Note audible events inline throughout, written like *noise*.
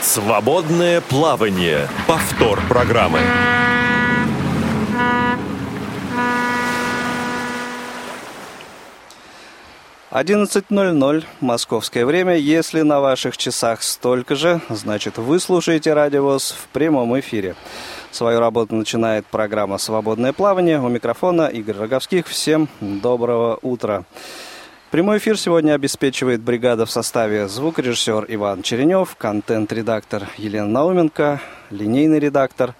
Свободное плавание. Повтор программы. Одиннадцать ноль ноль московское время. Если на ваших часах столько же, значит вы слушаете радиовоз в прямом эфире. Свою работу начинает программа «Свободное плавание». У микрофона Игорь Роговских. Всем доброго утра. Прямой эфир сегодня обеспечивает бригада в составе звукорежиссер Иван Черенев, контент-редактор Елена Науменко, линейный редактор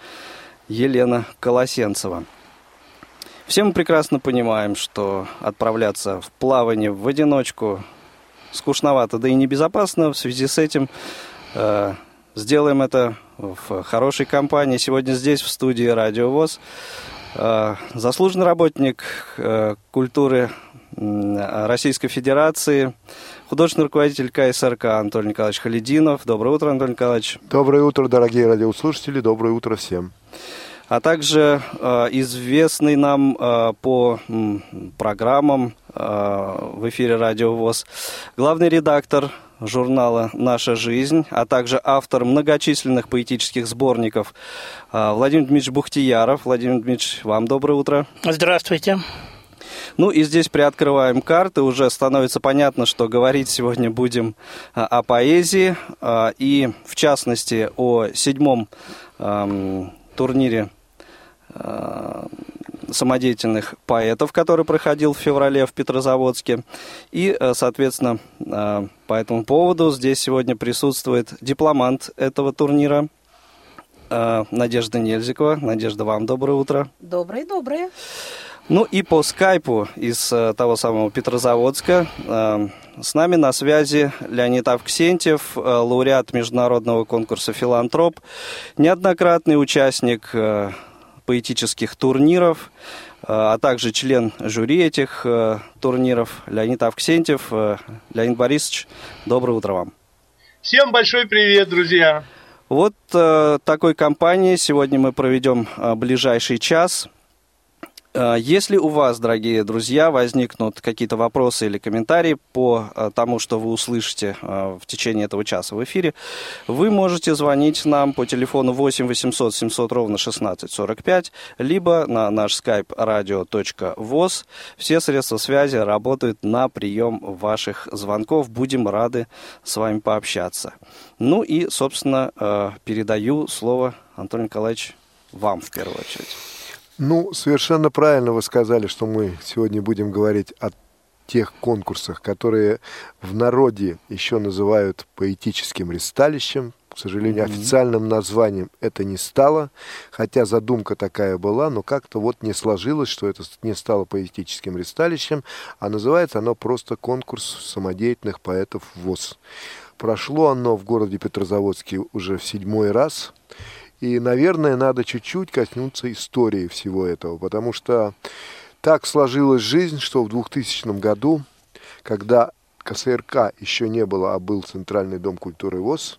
Елена Колосенцева. Все мы прекрасно понимаем, что отправляться в плавание в одиночку скучновато, да и небезопасно. В связи с этим э, сделаем это в хорошей компании. Сегодня здесь, в студии Радио ВОЗ, э, заслуженный работник э, культуры Российской Федерации, художественный руководитель КСРК Анатолий Николаевич Халидинов. Доброе утро, Анатолий Николаевич. Доброе утро, дорогие радиослушатели. Доброе утро всем. А также э, известный нам э, по м, программам э, в эфире Радио ВОЗ главный редактор журнала «Наша жизнь», а также автор многочисленных поэтических сборников Владимир Дмитриевич Бухтияров. Владимир Дмитриевич, вам доброе утро. Здравствуйте. Ну и здесь приоткрываем карты, уже становится понятно, что говорить сегодня будем а, о поэзии а, и, в частности, о седьмом турнире э, самодеятельных поэтов, который проходил в феврале в Петрозаводске. И, э, соответственно, по этому поводу здесь сегодня присутствует дипломант этого турнира Надежда Нельзикова. Надежда, вам доброе утро. Доброе, доброе. Ну и по скайпу из э, того самого Петрозаводска э, с нами на связи Леонид Авксентьев, э, лауреат международного конкурса «Филантроп», неоднократный участник э, поэтических турниров, э, а также член жюри этих э, турниров Леонид Авксентьев. Э, Леонид Борисович, доброе утро вам. Всем большой привет, друзья! Вот э, такой компании сегодня мы проведем э, ближайший час – если у вас, дорогие друзья, возникнут какие-то вопросы или комментарии по э, тому, что вы услышите э, в течение этого часа в эфире, вы можете звонить нам по телефону 8 800 700 ровно 16 45, либо на наш skype radio.voz. Все средства связи работают на прием ваших звонков. Будем рады с вами пообщаться. Ну и, собственно, передаю слово, Антон Николаевич, вам в первую очередь. Ну, совершенно правильно вы сказали, что мы сегодня будем говорить о тех конкурсах, которые в народе еще называют поэтическим ристалищем. К сожалению, mm-hmm. официальным названием это не стало, хотя задумка такая была, но как-то вот не сложилось, что это не стало поэтическим ристалищем, а называется оно просто конкурс самодеятельных поэтов ВОЗ. Прошло оно в городе Петрозаводске уже в седьмой раз. И, наверное, надо чуть-чуть коснуться истории всего этого, потому что так сложилась жизнь, что в 2000 году, когда КСРК еще не было, а был Центральный дом культуры ВОЗ,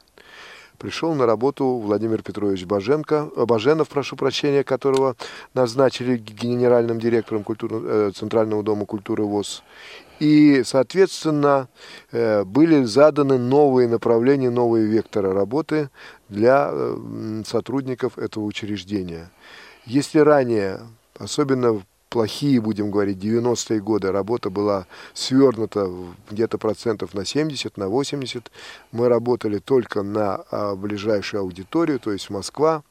пришел на работу Владимир Петрович Баженко, э, Баженов, прошу прощения, которого назначили генеральным директором культурного, э, Центрального дома культуры ВОЗ. И, соответственно, э, были заданы новые направления, новые векторы работы для сотрудников этого учреждения. Если ранее, особенно плохие, будем говорить, 90-е годы, работа была свернута где-то процентов на 70, на 80, мы работали только на а, ближайшую аудиторию, то есть Москва,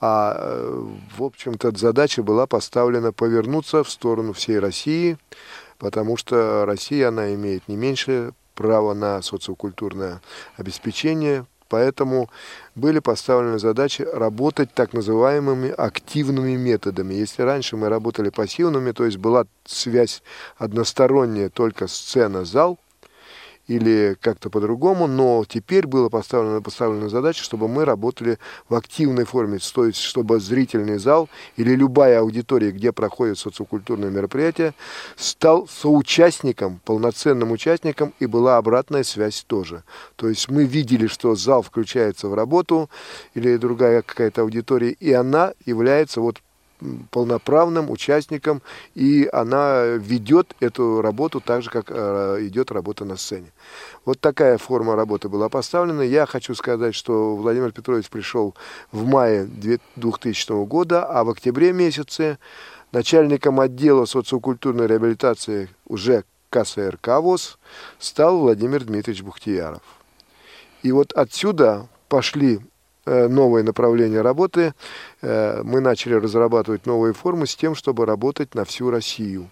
а, э, в общем-то, задача была поставлена повернуться в сторону всей России, потому что Россия, она имеет не меньше права на социокультурное обеспечение, Поэтому были поставлены задачи работать так называемыми активными методами. Если раньше мы работали пассивными, то есть была связь односторонняя только сцена-зал, или как-то по-другому, но теперь было поставлено, поставлена задача, чтобы мы работали в активной форме, то есть чтобы зрительный зал или любая аудитория, где проходит социокультурное мероприятие, стал соучастником, полноценным участником, и была обратная связь тоже. То есть мы видели, что зал включается в работу или другая какая-то аудитория, и она является вот полноправным участником, и она ведет эту работу так же, как э, идет работа на сцене. Вот такая форма работы была поставлена. Я хочу сказать, что Владимир Петрович пришел в мае 2000 года, а в октябре месяце начальником отдела социокультурной реабилитации уже КСРК ВОЗ стал Владимир Дмитриевич Бухтияров. И вот отсюда пошли э, новые направления работы. Э, мы начали разрабатывать новые формы с тем, чтобы работать на всю Россию.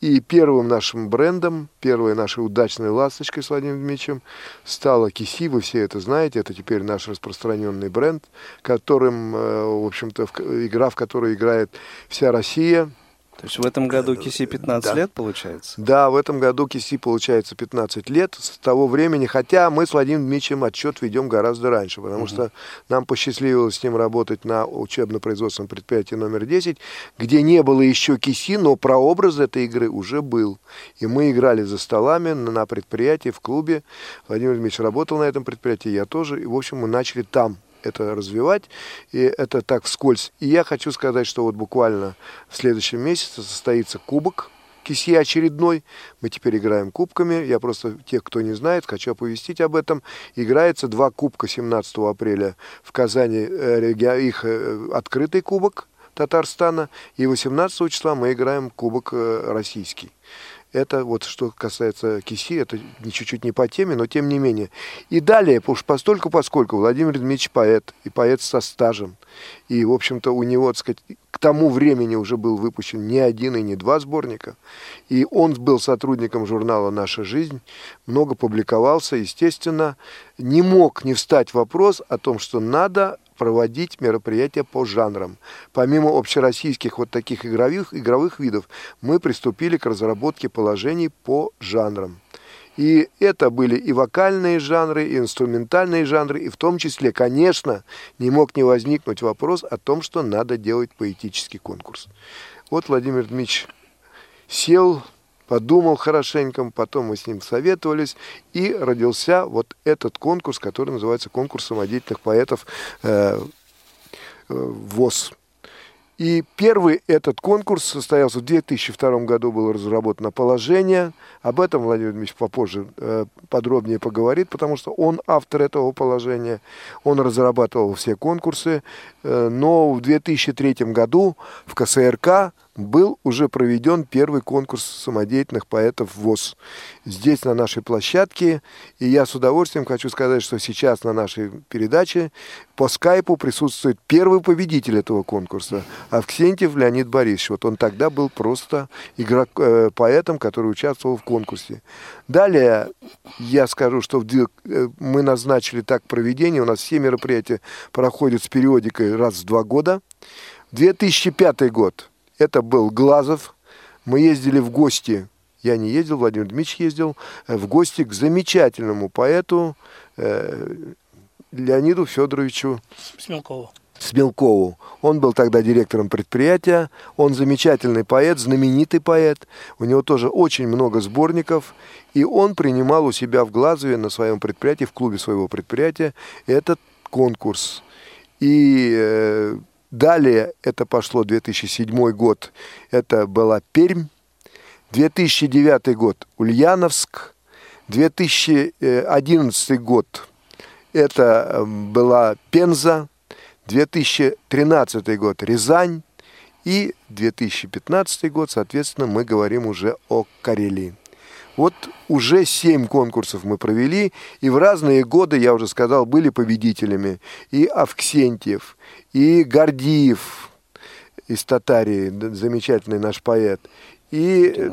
И первым нашим брендом, первой нашей удачной ласточкой с Владимиром Дмитриевичем стала Киси, вы все это знаете, это теперь наш распространенный бренд, которым, э, в общем-то, игра, в которой играет вся Россия – то есть в этом году Киси 15 да. лет получается? Да, в этом году Киси получается 15 лет с того времени, хотя мы с Владимиром Дмитриевичем отчет ведем гораздо раньше, потому угу. что нам посчастливилось с ним работать на учебно-производственном предприятии номер 10, где не было еще Киси, но прообраз этой игры уже был. И мы играли за столами на предприятии, в клубе. Владимир Дмитриевич работал на этом предприятии, я тоже. И, в общем, мы начали там это развивать, и это так вскользь. И я хочу сказать, что вот буквально в следующем месяце состоится кубок Кисье очередной. Мы теперь играем кубками. Я просто, тех, кто не знает, хочу оповестить об этом. Играется два кубка 17 апреля в Казани, э, их э, открытый кубок Татарстана, и 18 числа мы играем кубок э, российский. Это вот что касается Киси, это чуть-чуть не по теме, но тем не менее. И далее, уж постольку, поскольку Владимир Дмитриевич поэт, и поэт со стажем, и, в общем-то, у него, так сказать, к тому времени уже был выпущен не один и не два сборника, и он был сотрудником журнала «Наша жизнь», много публиковался, естественно, не мог не встать вопрос о том, что надо проводить мероприятия по жанрам. Помимо общероссийских вот таких игровых, игровых видов, мы приступили к разработке положений по жанрам. И это были и вокальные жанры, и инструментальные жанры, и в том числе, конечно, не мог не возникнуть вопрос о том, что надо делать поэтический конкурс. Вот Владимир Дмитриевич сел, подумал хорошенько, потом мы с ним советовались, и родился вот этот конкурс, который называется «Конкурс самодеятельных поэтов э, э, ВОЗ». И первый этот конкурс состоялся в 2002 году, было разработано положение. Об этом Владимир Дмитриевич попозже э, подробнее поговорит, потому что он автор этого положения. Он разрабатывал все конкурсы. Э, но в 2003 году в КСРК был уже проведен первый конкурс самодеятельных поэтов ВОЗ. Здесь, на нашей площадке. И я с удовольствием хочу сказать, что сейчас на нашей передаче по скайпу присутствует первый победитель этого конкурса, Авксентьев Леонид Борисович. Вот он тогда был просто игрок, э, поэтом, который участвовал в конкурсе. Далее я скажу, что э, мы назначили так проведение. У нас все мероприятия проходят с периодикой раз в два года. 2005 год – это был Глазов. Мы ездили в гости, я не ездил, Владимир Дмитриевич ездил, э, в гости к замечательному поэту э, Леониду Федоровичу Смелкову. Смелкову. Он был тогда директором предприятия, он замечательный поэт, знаменитый поэт, у него тоже очень много сборников, и он принимал у себя в Глазове на своем предприятии, в клубе своего предприятия, этот конкурс. И э, Далее это пошло 2007 год, это была Пермь. 2009 год Ульяновск. 2011 год это эм, была Пенза. 2013 год Рязань. И 2015 год, соответственно, мы говорим уже о Карелии. Вот уже семь конкурсов мы провели, и в разные годы, я уже сказал, были победителями. И Авксентьев, и Гордиев из Татарии, замечательный наш поэт, и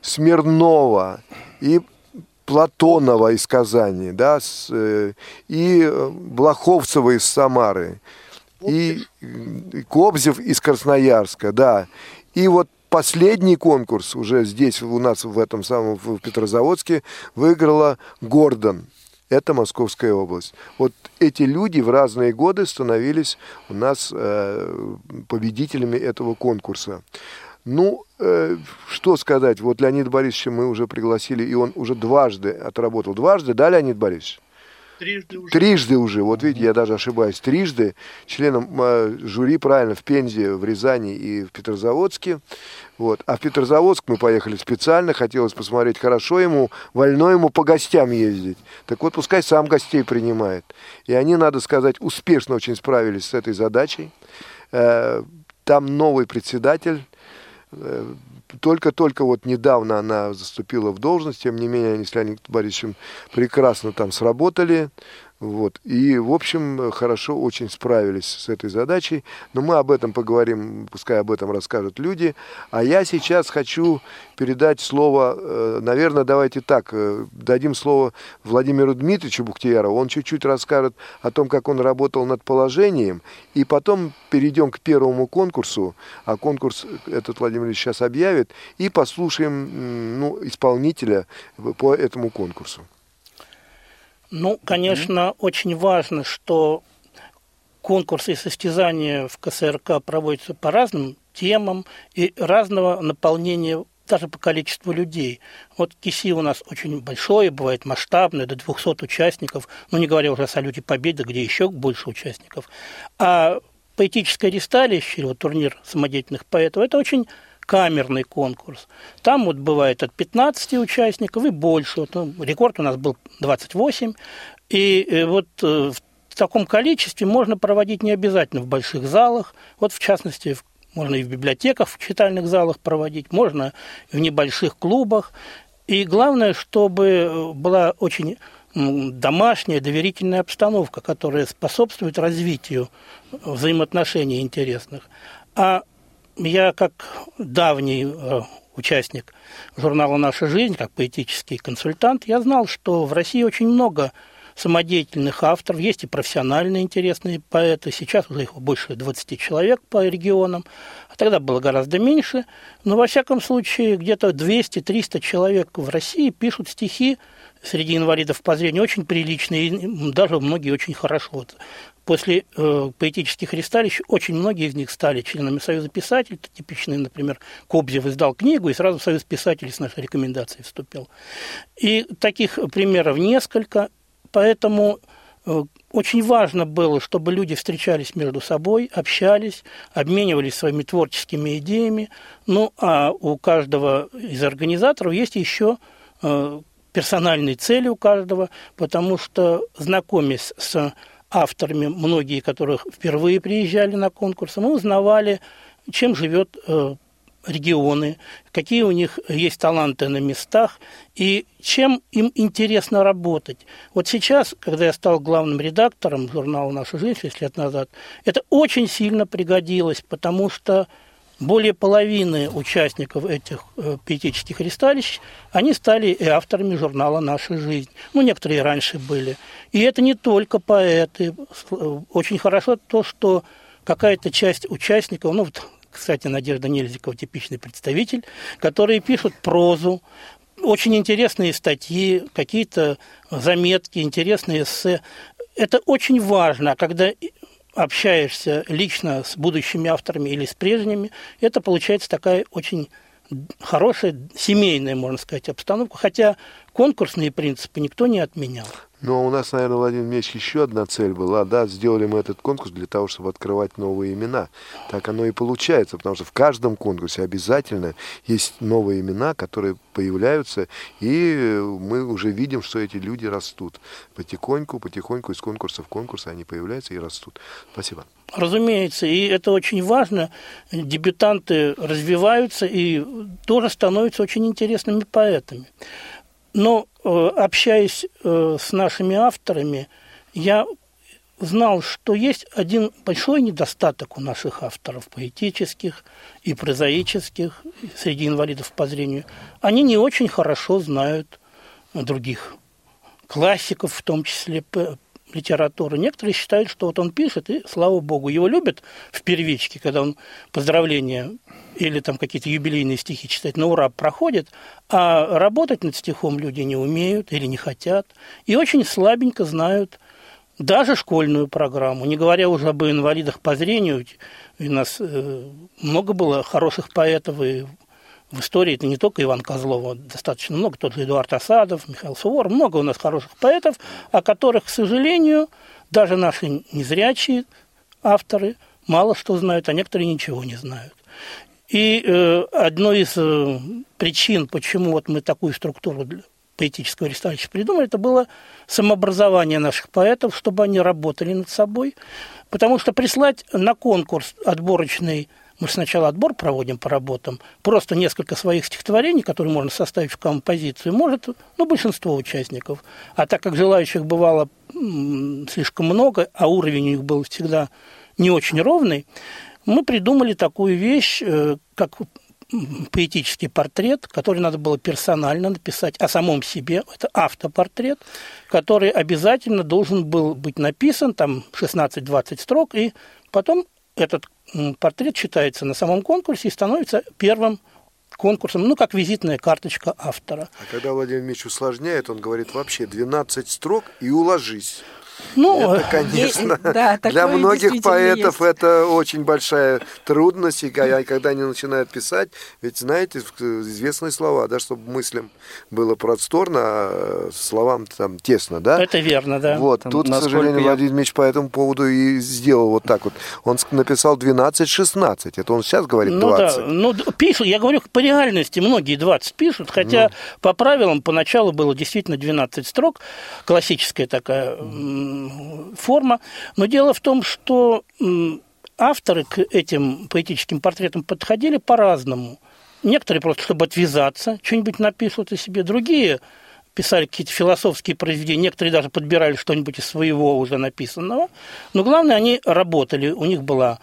Смирнова, и Платонова из Казани, да, с, э, и Блаховцева из Самары, и Кобзев из Красноярска, да. И вот последний конкурс уже здесь у нас в этом самом в Петрозаводске выиграла Гордон. Это Московская область. Вот эти люди в разные годы становились у нас э, победителями этого конкурса. Ну, э, что сказать, вот Леонид Борисовича мы уже пригласили, и он уже дважды отработал. Дважды, да, Леонид Борисович? Трижды уже. Трижды уже, вот видите, я даже ошибаюсь, трижды членом э, жюри, правильно, в Пензе, в Рязани и в Петрозаводске. Вот. А в Петрозаводск мы поехали специально, хотелось посмотреть, хорошо ему, вольно ему по гостям ездить. Так вот, пускай сам гостей принимает. И они, надо сказать, успешно очень справились с этой задачей. Э, там новый председатель, э, только-только вот недавно она заступила в должность, тем не менее они с Леонидом Борисовичем прекрасно там сработали. Вот. И, в общем, хорошо очень справились с этой задачей. Но мы об этом поговорим, пускай об этом расскажут люди. А я сейчас хочу передать слово, э, наверное, давайте так, э, дадим слово Владимиру Дмитриевичу Бухтиярову. Он чуть-чуть расскажет о том, как он работал над положением. И потом перейдем к первому конкурсу. А конкурс этот Владимир Ильич сейчас объявит. И послушаем ну, исполнителя по этому конкурсу. Ну, конечно, mm-hmm. очень важно, что конкурсы и состязания в КСРК проводятся по разным темам и разного наполнения даже по количеству людей. Вот КИСИ у нас очень большое, бывает масштабное, до 200 участников, ну не говоря уже о Салюте Победы, где еще больше участников. А поэтическое ресталище, вот турнир самодеятельных поэтов, это очень камерный конкурс. Там вот бывает от 15 участников и больше. Вот, ну, рекорд у нас был 28. И э, вот э, в таком количестве можно проводить не обязательно в больших залах. Вот в частности, можно и в библиотеках, в читальных залах проводить, можно в небольших клубах. И главное, чтобы э, была очень домашняя, доверительная обстановка, которая способствует развитию взаимоотношений интересных. А я как давний э, участник журнала «Наша жизнь», как поэтический консультант, я знал, что в России очень много самодеятельных авторов, есть и профессиональные интересные поэты, сейчас уже их больше 20 человек по регионам, а тогда было гораздо меньше, но во всяком случае где-то 200-300 человек в России пишут стихи среди инвалидов по зрению очень приличные, и даже многие очень хорошо. После э, поэтических ресталищ очень многие из них стали членами Союза писателей. Типичный, например, Кобзев издал книгу и сразу в Союз писателей с нашей рекомендацией вступил. И таких примеров несколько. Поэтому э, очень важно было, чтобы люди встречались между собой, общались, обменивались своими творческими идеями. Ну, а у каждого из организаторов есть еще э, персональные цели у каждого, потому что, знакомясь с авторами, многие которых впервые приезжали на конкурсы, мы узнавали, чем живет э, регионы, какие у них есть таланты на местах и чем им интересно работать. Вот сейчас, когда я стал главным редактором журнала «Наша жизнь» 6 лет назад, это очень сильно пригодилось, потому что более половины участников этих э, поэтических ресталищ, они стали и авторами журнала «Наша жизнь». Ну, некоторые раньше были. И это не только поэты. Очень хорошо то, что какая-то часть участников, ну, вот, кстати, Надежда Нельзикова типичный представитель, которые пишут прозу, очень интересные статьи, какие-то заметки, интересные эссе. Это очень важно, когда общаешься лично с будущими авторами или с прежними, это получается такая очень хорошая семейная, можно сказать, обстановка, хотя конкурсные принципы никто не отменял. Но у нас, наверное, Владимир Ильич, еще одна цель была, да, сделали мы этот конкурс для того, чтобы открывать новые имена. Так оно и получается, потому что в каждом конкурсе обязательно есть новые имена, которые появляются, и мы уже видим, что эти люди растут. Потихоньку, потихоньку из конкурса в конкурс они появляются и растут. Спасибо. Разумеется, и это очень важно. Дебютанты развиваются и тоже становятся очень интересными поэтами. Но э, общаясь э, с нашими авторами, я знал, что есть один большой недостаток у наших авторов поэтических и прозаических среди инвалидов по зрению. Они не очень хорошо знают других классиков, в том числе литературы. Некоторые считают, что вот он пишет, и слава богу, его любят в первичке, когда он поздравления или там какие-то юбилейные стихи читать на ура проходит, а работать над стихом люди не умеют или не хотят, и очень слабенько знают даже школьную программу, не говоря уже об инвалидах по зрению. У нас э, много было хороших поэтов и в истории это не только Иван Козлов, достаточно много, тот же Эдуард Осадов, Михаил Суворов, много у нас хороших поэтов, о которых, к сожалению, даже наши незрячие авторы мало что знают, а некоторые ничего не знают. И э, одной из э, причин, почему вот мы такую структуру поэтического ресталища придумали, это было самообразование наших поэтов, чтобы они работали над собой. Потому что прислать на конкурс отборочный мы сначала отбор проводим по работам, просто несколько своих стихотворений, которые можно составить в композицию, может ну, большинство участников. А так как желающих бывало слишком много, а уровень у них был всегда не очень ровный, мы придумали такую вещь, э, как поэтический портрет, который надо было персонально написать о самом себе. Это автопортрет, который обязательно должен был быть написан, там 16-20 строк, и потом этот портрет читается на самом конкурсе и становится первым конкурсом, ну, как визитная карточка автора. А когда Владимир Ильич усложняет, он говорит вообще 12 строк и уложись. Ну, это, конечно, да, для многих поэтов есть. это очень большая трудность, и когда они начинают писать, ведь знаете, известные слова, да, чтобы мыслям было просторно, а словам там тесно, да? Это верно, да. Вот, там, тут, к сожалению, я... Владимир Ильич по этому поводу и сделал вот так вот. Он написал 12-16, это он сейчас говорит 20. Ну да, ну пишут, я говорю, по реальности многие 20 пишут, хотя ну. по правилам поначалу было действительно 12 строк, классическая такая форма. Но дело в том, что авторы к этим поэтическим портретам подходили по-разному. Некоторые просто, чтобы отвязаться, что-нибудь напишут о себе. Другие писали какие-то философские произведения, некоторые даже подбирали что-нибудь из своего уже написанного. Но главное, они работали, у них была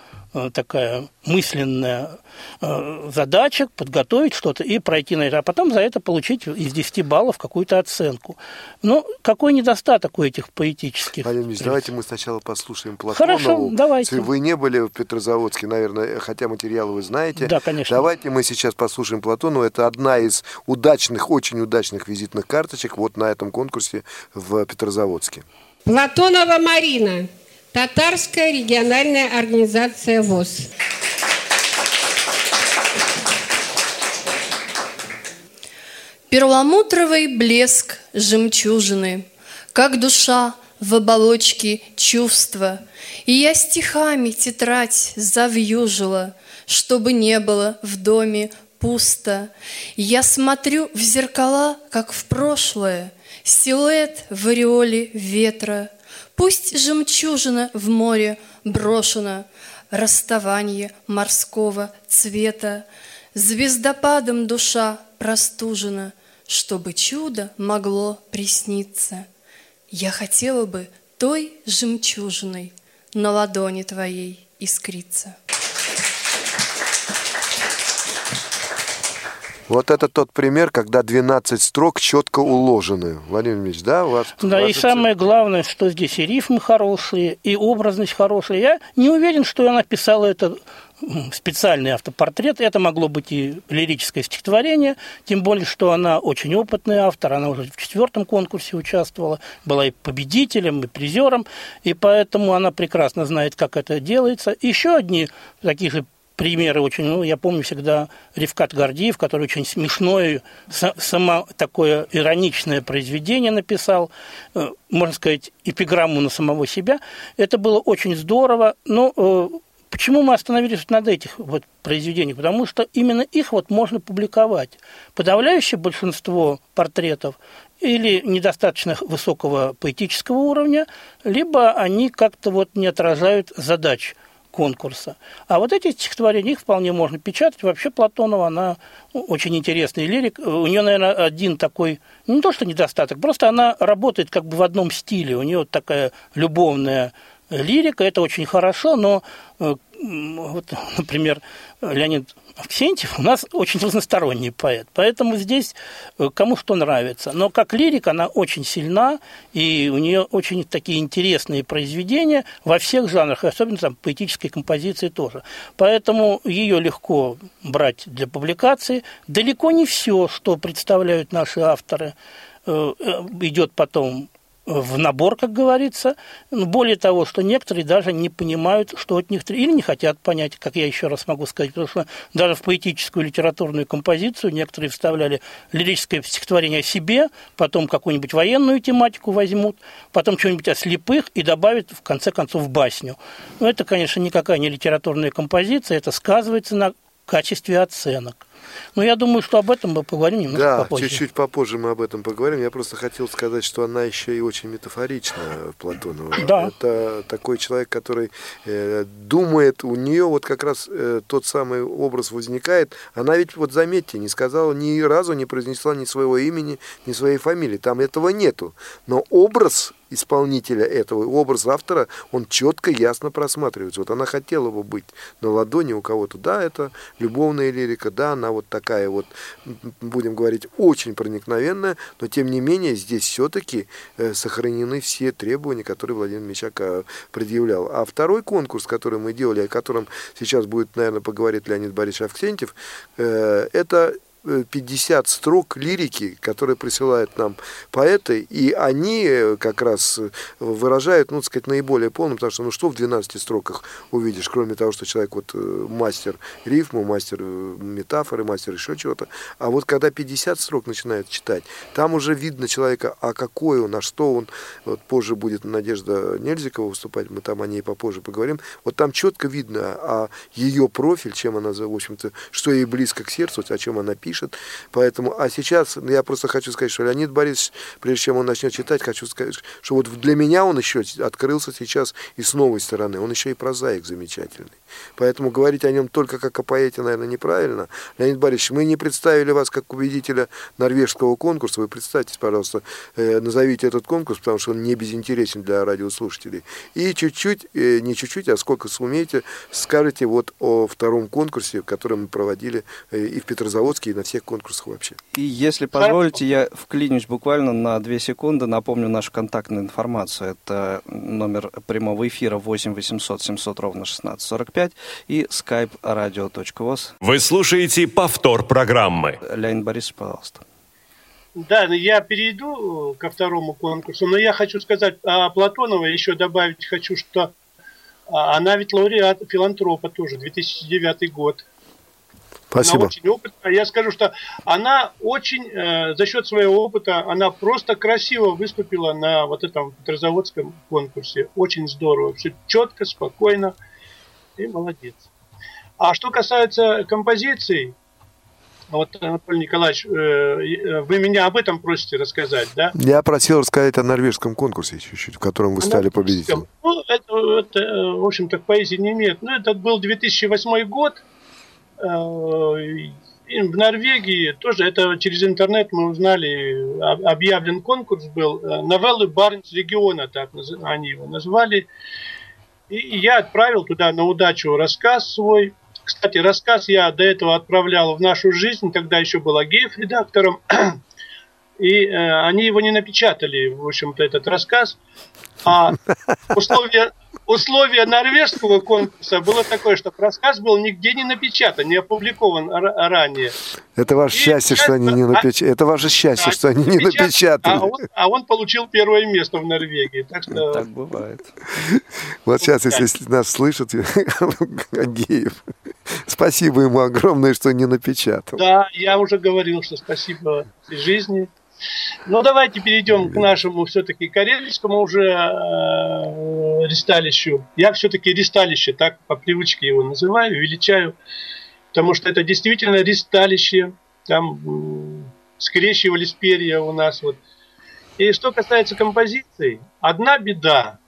такая мысленная э, задача подготовить что-то и пройти на это, а потом за это получить из 10 баллов какую-то оценку. Но какой недостаток у этих поэтических? Владимир Ильич, давайте мы сначала послушаем Платонову. Хорошо, давайте. Если вы не были в Петрозаводске, наверное, хотя материалы вы знаете. Да, конечно. Давайте мы сейчас послушаем Платонову. Это одна из удачных, очень удачных визитных карточек вот на этом конкурсе в Петрозаводске. Платонова Марина. Татарская региональная организация ВОЗ. Перламутровый блеск жемчужины, Как душа в оболочке чувства, И я стихами тетрадь завьюжила, Чтобы не было в доме пусто. Я смотрю в зеркала, как в прошлое, Силуэт в ореоле ветра — Пусть жемчужина в море брошена, Расставание морского цвета, Звездопадом душа простужена, Чтобы чудо могло присниться. Я хотела бы той жемчужиной На ладони твоей искриться. Вот это тот пример, когда 12 строк четко уложены. Владимир Ильич, да? У вас, да, и самое главное, что здесь и рифмы хорошие, и образность хорошая. Я не уверен, что я написала это специальный автопортрет. Это могло быть и лирическое стихотворение, тем более, что она очень опытный автор, она уже в четвертом конкурсе участвовала, была и победителем, и призером, и поэтому она прекрасно знает, как это делается. Еще одни такие же примеры очень, ну, я помню всегда Ревкат Гордиев, который очень смешное, само такое ироничное произведение написал, э, можно сказать, эпиграмму на самого себя. Это было очень здорово, но э, Почему мы остановились над этих вот произведениях? Потому что именно их вот можно публиковать. Подавляющее большинство портретов или недостаточно высокого поэтического уровня, либо они как-то вот не отражают задач конкурса. А вот эти стихотворения, их вполне можно печатать. Вообще Платонова, она очень интересный лирик. У нее, наверное, один такой, не то что недостаток, просто она работает как бы в одном стиле. У нее вот такая любовная лирика, это очень хорошо, но э, вот, *laughs* например, Леонид Аксентьев у нас очень разносторонний поэт, поэтому здесь э, кому что нравится. Но как лирик она очень сильна, и у нее очень такие интересные произведения во всех жанрах, особенно там поэтической композиции тоже. Поэтому ее легко брать для публикации. Далеко не все, что представляют наши авторы, э, идет потом в набор, как говорится. Ну, более того, что некоторые даже не понимают, что от них или не хотят понять, как я еще раз могу сказать, потому что даже в поэтическую литературную композицию некоторые вставляли лирическое стихотворение о себе, потом какую-нибудь военную тематику возьмут, потом что-нибудь о слепых и добавят в конце концов басню. Но это, конечно, никакая не литературная композиция, это сказывается на качестве оценок. Но я думаю, что об этом мы поговорим немножко да, попозже. чуть-чуть попозже мы об этом поговорим. Я просто хотел сказать, что она еще и очень метафорична, Платонова. Да. Это такой человек, который э, думает, у нее вот как раз э, тот самый образ возникает. Она ведь, вот заметьте, не сказала ни разу, не произнесла ни своего имени, ни своей фамилии. Там этого нету. Но образ исполнителя этого, образ автора, он четко, ясно просматривается. Вот она хотела бы быть на ладони у кого-то. Да, это любовная лирика, да, она вот такая вот, будем говорить, очень проникновенная, но тем не менее здесь все-таки э, сохранены все требования, которые Владимир Мичак э, предъявлял. А второй конкурс, который мы делали, о котором сейчас будет, наверное, поговорить Леонид Борисович Авксентьев, э, это 50 строк лирики, которые присылают нам поэты, и они э, как раз э, выражают, ну, так сказать, наиболее полно, потому что, ну, что в 12 строках увидишь, кроме того, что человек вот э, мастер рифму, мастер метафоры, мастер еще чего-то, а вот когда 50 строк начинают читать, там уже видно человека, а какой он, а что он, вот позже будет Надежда Нельзикова выступать, мы там о ней попозже поговорим, вот там четко видно, а ее профиль, чем она, в общем-то, что ей близко к сердцу, о чем она пишет, пишет. Поэтому, а сейчас я просто хочу сказать, что Леонид Борисович, прежде чем он начнет читать, хочу сказать, что вот для меня он еще открылся сейчас и с новой стороны. Он еще и прозаик замечательный. Поэтому говорить о нем только как о поэте, наверное, неправильно. Леонид Борисович, мы не представили вас как победителя норвежского конкурса. Вы представьтесь, пожалуйста, э, назовите этот конкурс, потому что он не безинтересен для радиослушателей. И чуть-чуть, э, не чуть-чуть, а сколько сумеете, скажете вот о втором конкурсе, который мы проводили э, и в Петрозаводске, и на всех конкурсах вообще. И если позволите, я вклинюсь буквально на две секунды, напомню нашу контактную информацию. Это номер прямого эфира 8 800 700 ровно 1645 и skype radio.voz. Вы слушаете повтор программы. Леонид Борисович, пожалуйста. Да, ну, я перейду ко второму конкурсу, но я хочу сказать о Платонова, еще добавить хочу, что а, она ведь лауреат филантропа тоже, 2009 год. Спасибо. Она очень опытная. Я скажу, что она очень, э, за счет своего опыта, она просто красиво выступила на вот этом петрозаводском конкурсе. Очень здорово. Все четко, спокойно. И молодец. А что касается композиций, вот, Анатолий Николаевич, э, э, вы меня об этом просите рассказать, да? Я просил рассказать о норвежском конкурсе чуть-чуть, в котором вы стали победителем. Ну, это, это, в общем-то, к поэзии не имеет. Ну, это был 2008 год. Э, в Норвегии тоже, это через интернет мы узнали, объявлен конкурс был, новеллы Барнс региона, так они его назвали. И я отправил туда на удачу рассказ свой. Кстати, рассказ я до этого отправлял в нашу жизнь, тогда еще был Агеев редактором. *clears throat* И э, они его не напечатали, в общем-то, этот рассказ. А условия, условие норвежского конкурса было такое, что рассказ был нигде не напечатан, не опубликован ранее. Это ваше и счастье, что они не напечатали. Это ваше счастье, да, что они не напечатали. А он, а он получил первое место в Норвегии. Так, что... так бывает. Вот сейчас, если нас слышит *laughs* Агеев, спасибо ему огромное, что не напечатал. Да, я уже говорил, что спасибо жизни. Ну, давайте перейдем к нашему все-таки карельскому уже э, ресталищу. Я все-таки ресталище, так по привычке его называю, величаю, потому что это действительно ресталище. Там э, скрещивались перья у нас. Вот. И что касается композиции, одна беда.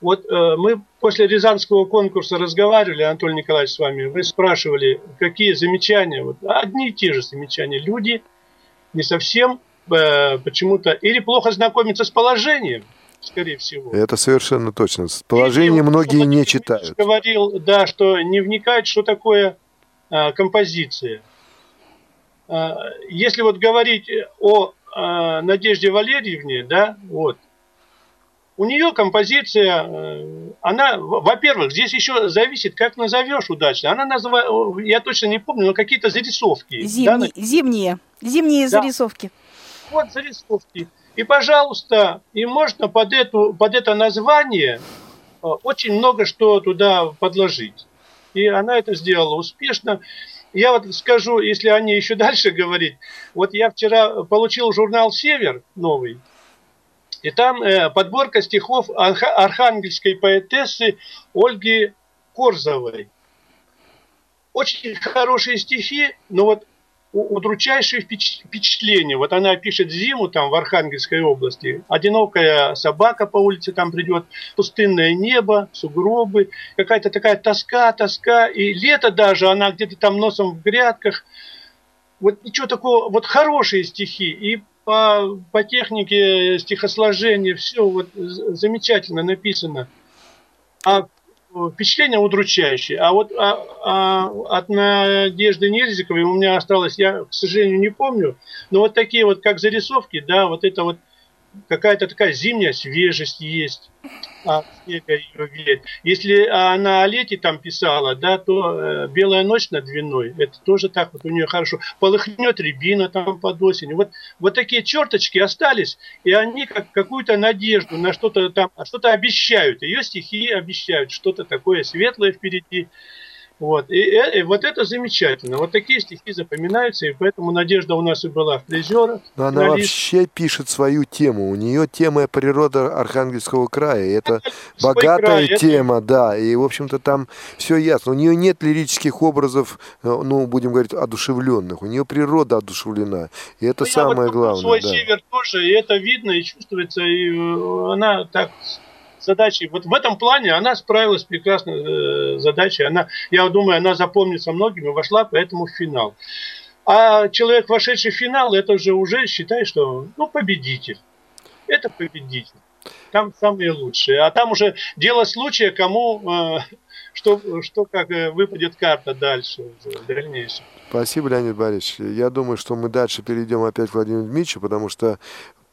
Вот э, мы после Рязанского конкурса разговаривали, Анатолий Николаевич, с вами. Вы спрашивали, какие замечания. Вот, одни и те же замечания. Люди – не совсем э, почему-то или плохо знакомятся с положением, скорее всего. Это совершенно точно. С положением или, многие не читают. говорил, да, что не вникает, что такое э, композиция. Э, если вот говорить о э, Надежде Валерьевне, да, вот, у нее композиция, э, она, во-первых, здесь еще зависит, как назовешь удачно. Она называет, я точно не помню, но какие-то зарисовки. Зимние, да? зимние, зимние да. зарисовки. Вот зарисовки. И, пожалуйста, и можно под, эту, под это название э, очень много что туда подложить. И она это сделала успешно. Я вот скажу, если о ней еще *laughs* дальше говорить. Вот я вчера получил журнал «Север» новый. И там э, подборка стихов архангельской поэтессы Ольги Корзовой. Очень хорошие стихи, но вот удручайшее впечатление. Вот она пишет зиму там в Архангельской области. Одинокая собака по улице там придет, пустынное небо, сугробы, какая-то такая тоска, тоска. И лето даже, она где-то там носом в грядках. Вот ничего такого, вот хорошие стихи. И по, по технике стихосложения все вот замечательно написано. А впечатление удручающее. А вот а, а, от Надежды Нельзиковой у меня осталось, я, к сожалению, не помню, но вот такие вот, как зарисовки, да, вот это вот какая-то такая зимняя свежесть есть, а. Если она о лете там писала, да, то э, белая ночь над Двиной, это тоже так вот у нее хорошо. Полыхнет рябина там под осень. Вот, вот такие черточки остались, и они как какую-то надежду на что-то там, что-то обещают. Ее стихи обещают что-то такое светлое впереди. Вот. И, и, и вот это замечательно. Вот такие стихи запоминаются, и поэтому Надежда у нас и была в призерах. Но она вообще пишет свою тему. У нее тема природа Архангельского края. Это Свой богатая край, тема, это... да. И, в общем-то, там все ясно. У нее нет лирических образов, э, ну, будем говорить, одушевленных. У нее природа одушевлена. И это ну, самое вот главное. Свой да. север тоже, и это видно, и чувствуется. И э, она так задачей. Вот в этом плане она справилась прекрасно э, задачей. Она, я думаю, она запомнится многим и вошла поэтому в финал. А человек, вошедший в финал, это же уже считай, что ну, победитель. Это победитель. Там самые лучшие. А там уже дело случая, кому э, что, что как э, выпадет карта дальше, в дальнейшем. Спасибо, Леонид Борисович. Я думаю, что мы дальше перейдем опять к Владимиру Дмитриевичу, потому что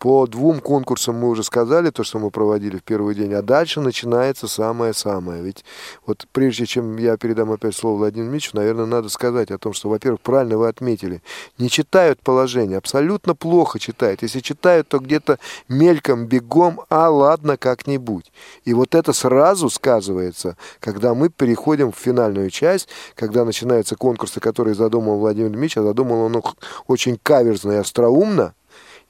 по двум конкурсам мы уже сказали то, что мы проводили в первый день, а дальше начинается самое-самое. Ведь вот прежде чем я передам опять слово Владимиру Дмитриевичу, наверное, надо сказать о том, что, во-первых, правильно вы отметили, не читают положение, абсолютно плохо читают. Если читают, то где-то мельком, бегом, а ладно, как-нибудь. И вот это сразу сказывается, когда мы переходим в финальную часть, когда начинаются конкурсы, которые задумал Владимир Дмитриевич, а задумал он их очень каверзно и остроумно,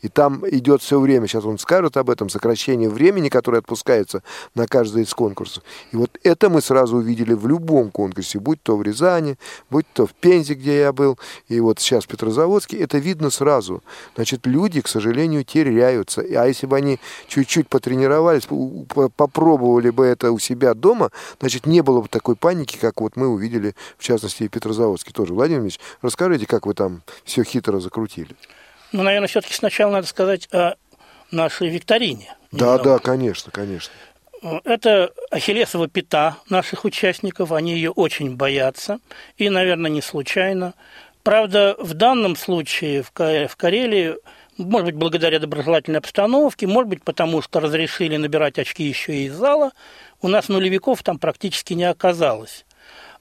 и там идет все время, сейчас он скажет об этом, сокращение времени, которое отпускается на каждый из конкурсов. И вот это мы сразу увидели в любом конкурсе, будь то в Рязани, будь то в Пензе, где я был, и вот сейчас в Петрозаводске, это видно сразу. Значит, люди, к сожалению, теряются. А если бы они чуть-чуть потренировались, попробовали бы это у себя дома, значит, не было бы такой паники, как вот мы увидели, в частности, и в Петрозаводске тоже. Владимир Ильич, расскажите, как вы там все хитро закрутили. Ну, наверное, все-таки сначала надо сказать о нашей викторине. Да, немного. да, конечно, конечно. Это Ахиллесова пята наших участников, они ее очень боятся, и, наверное, не случайно. Правда, в данном случае в Карелии, может быть, благодаря доброжелательной обстановке, может быть, потому что разрешили набирать очки еще и из зала, у нас нулевиков там практически не оказалось.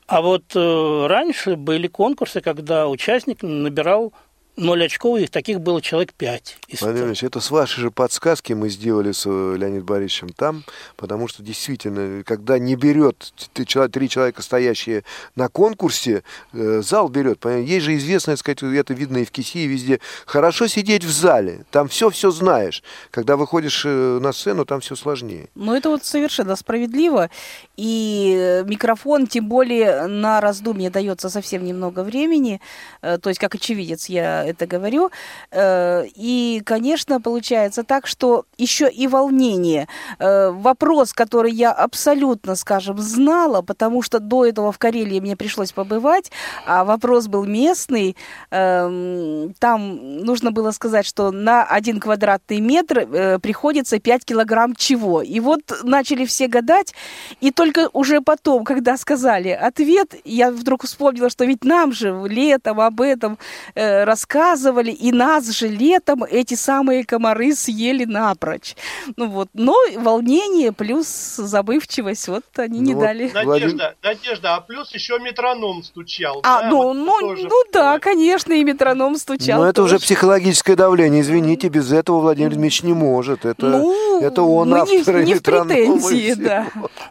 А вот э, раньше были конкурсы, когда участник набирал ноль очков, и таких было человек пять. Владимир Ильич, это с вашей же подсказки мы сделали с э, Леонидом Борисовичем там, потому что действительно, когда не берет три человека, стоящие на конкурсе, э, зал берет. Есть же известно, сказать, это видно и в КИСИ, и везде. Хорошо сидеть в зале, там все-все знаешь. Когда выходишь э, на сцену, там все сложнее. Ну, это вот совершенно справедливо. И микрофон, тем более, на раздумье дается совсем немного времени. То есть, как очевидец, я это говорю. Э, и, конечно, получается так, что еще и волнение. Э, вопрос, который я абсолютно, скажем, знала, потому что до этого в Карелии мне пришлось побывать, а вопрос был местный. Эм, там нужно было сказать, что на один квадратный метр э, приходится 5 килограмм чего. И вот начали все гадать, и только уже потом, когда сказали ответ, я вдруг вспомнила, что ведь нам же летом об этом рассказывали, рассказывали, и нас же летом эти самые комары съели напрочь. Ну вот, но волнение плюс забывчивость, вот они ну не вот дали. Надежда, Надежда, а плюс еще метроном стучал. А, да, ну, вот ну, ну да, конечно, и метроном стучал. Но это уже психологическое давление, извините, без этого Владимир Дмитриевич не может. Это, ну, это он мы автор не, не в претензии, *laughs* да.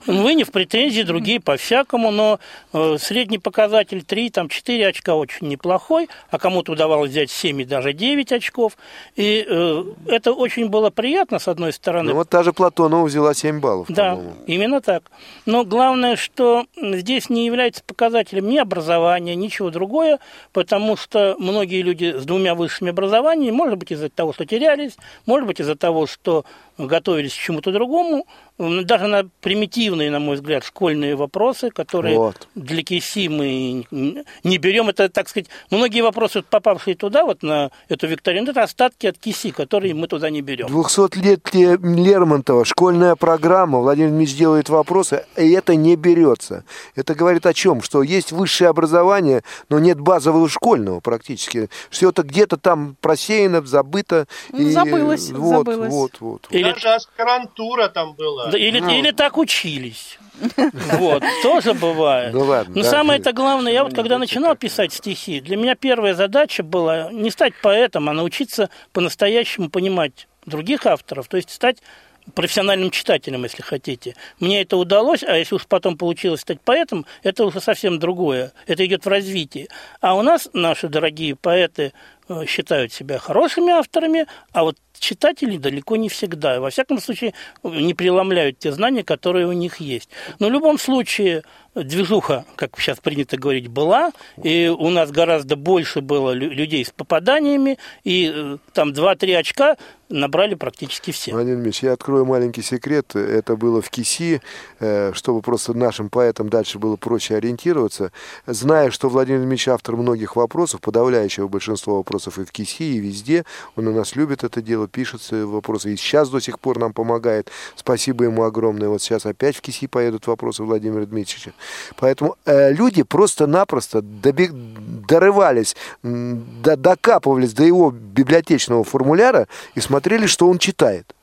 Вы не в претензии, другие по-всякому, но э, средний показатель 3, там 4 очка очень неплохой, а кому-то удавалось взять 7 и даже 9 очков. И э, это очень было приятно, с одной стороны. Ну вот та же Платонова взяла 7 баллов. Да, именно так. Но главное, что здесь не является показателем ни образования, ничего другое, потому что многие люди с двумя высшими образованиями, может быть, из-за того, что терялись, может быть, из-за того, что готовились к чему-то другому, даже на примитивные, на мой взгляд, школьные вопросы, которые вот. для КИСИ мы не берем. Это, так сказать, многие вопросы, попавшие туда, вот на эту викторину, это остатки от КИСИ, которые мы туда не берем. 200-летие Лермонтова, школьная программа, Владимир Ильич делает вопросы, и это не берется. Это говорит о чем? Что есть высшее образование, но нет базового школьного практически. Все это где-то там просеяно, забыто. Ну, и... Забылось, вот, забылось. Вот, вот, вот. Или... Даже аспирантура там была. Или, ну. или так учились. *laughs* Вот, тоже бывает. Ну ладно. Но самое это главное, я вот когда начинал писать стихи, для меня первая задача была не стать поэтом, а научиться по-настоящему понимать других авторов, то есть стать профессиональным читателем, если хотите. Мне это удалось, а если уж потом получилось стать поэтом, это уже совсем другое. Это идет в развитии. А у нас наши дорогие поэты э, считают себя хорошими авторами, а вот читатели далеко не всегда. Во всяком случае, не преломляют те знания, которые у них есть. Но в любом случае, движуха, как сейчас принято говорить, была, и у нас гораздо больше было людей с попаданиями, и э, там 2-3 очка набрали практически все. Владимир Ильич, я открою маленький секрет. Это было в КИСИ, э, чтобы просто нашим поэтам дальше было проще ориентироваться. Зная, что Владимир Ильич автор многих вопросов, подавляющего большинства вопросов и в КИСИ, и везде, он у нас любит это дело, пишет вопросы, и сейчас до сих пор нам помогает. Спасибо ему огромное. Вот сейчас опять в КИСИ поедут вопросы Владимира Дмитриевича. Поэтому э, люди просто-напросто добег... дорывались, до... докапывались до его библиотечного формуляра и смотрели, что он читает.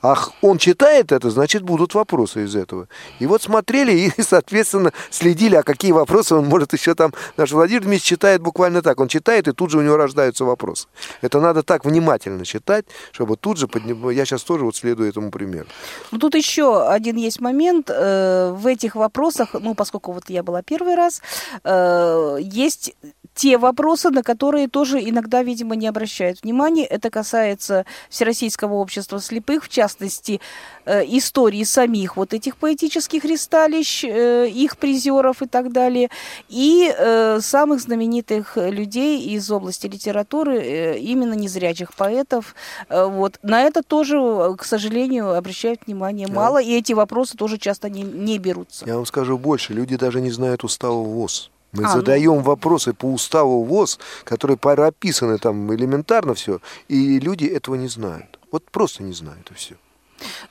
Ах, он читает это, значит, будут вопросы из этого. И вот смотрели и, *laughs* соответственно, следили, а какие вопросы он может еще там... Наш Владимир Дмитриевич читает буквально так. Он читает, и тут же у него рождаются вопросы. Это надо так внимательно читать, чтобы тут же... Подним... Я сейчас тоже вот следую этому примеру. Ну, тут еще один есть момент. Э, в этих вопросах, ну, поскольку вот я была первый раз, э, есть те вопросы, на которые тоже иногда, видимо, не обращают внимания. Это касается Всероссийского общества слепых, в частности, э, истории самих вот этих поэтических ристалищ, э, их призеров и так далее, и э, самых знаменитых людей из области литературы, э, именно незрячих поэтов. Э, вот. На это тоже, к сожалению, обращают внимание мало, и эти вопросы тоже часто не, не берутся. Я вам скажу больше, люди даже не знают устава ВОЗ. Мы а, задаем ну... вопросы по уставу ВОЗ, которые прописаны там элементарно все, и люди этого не знают. Вот просто не знают и все.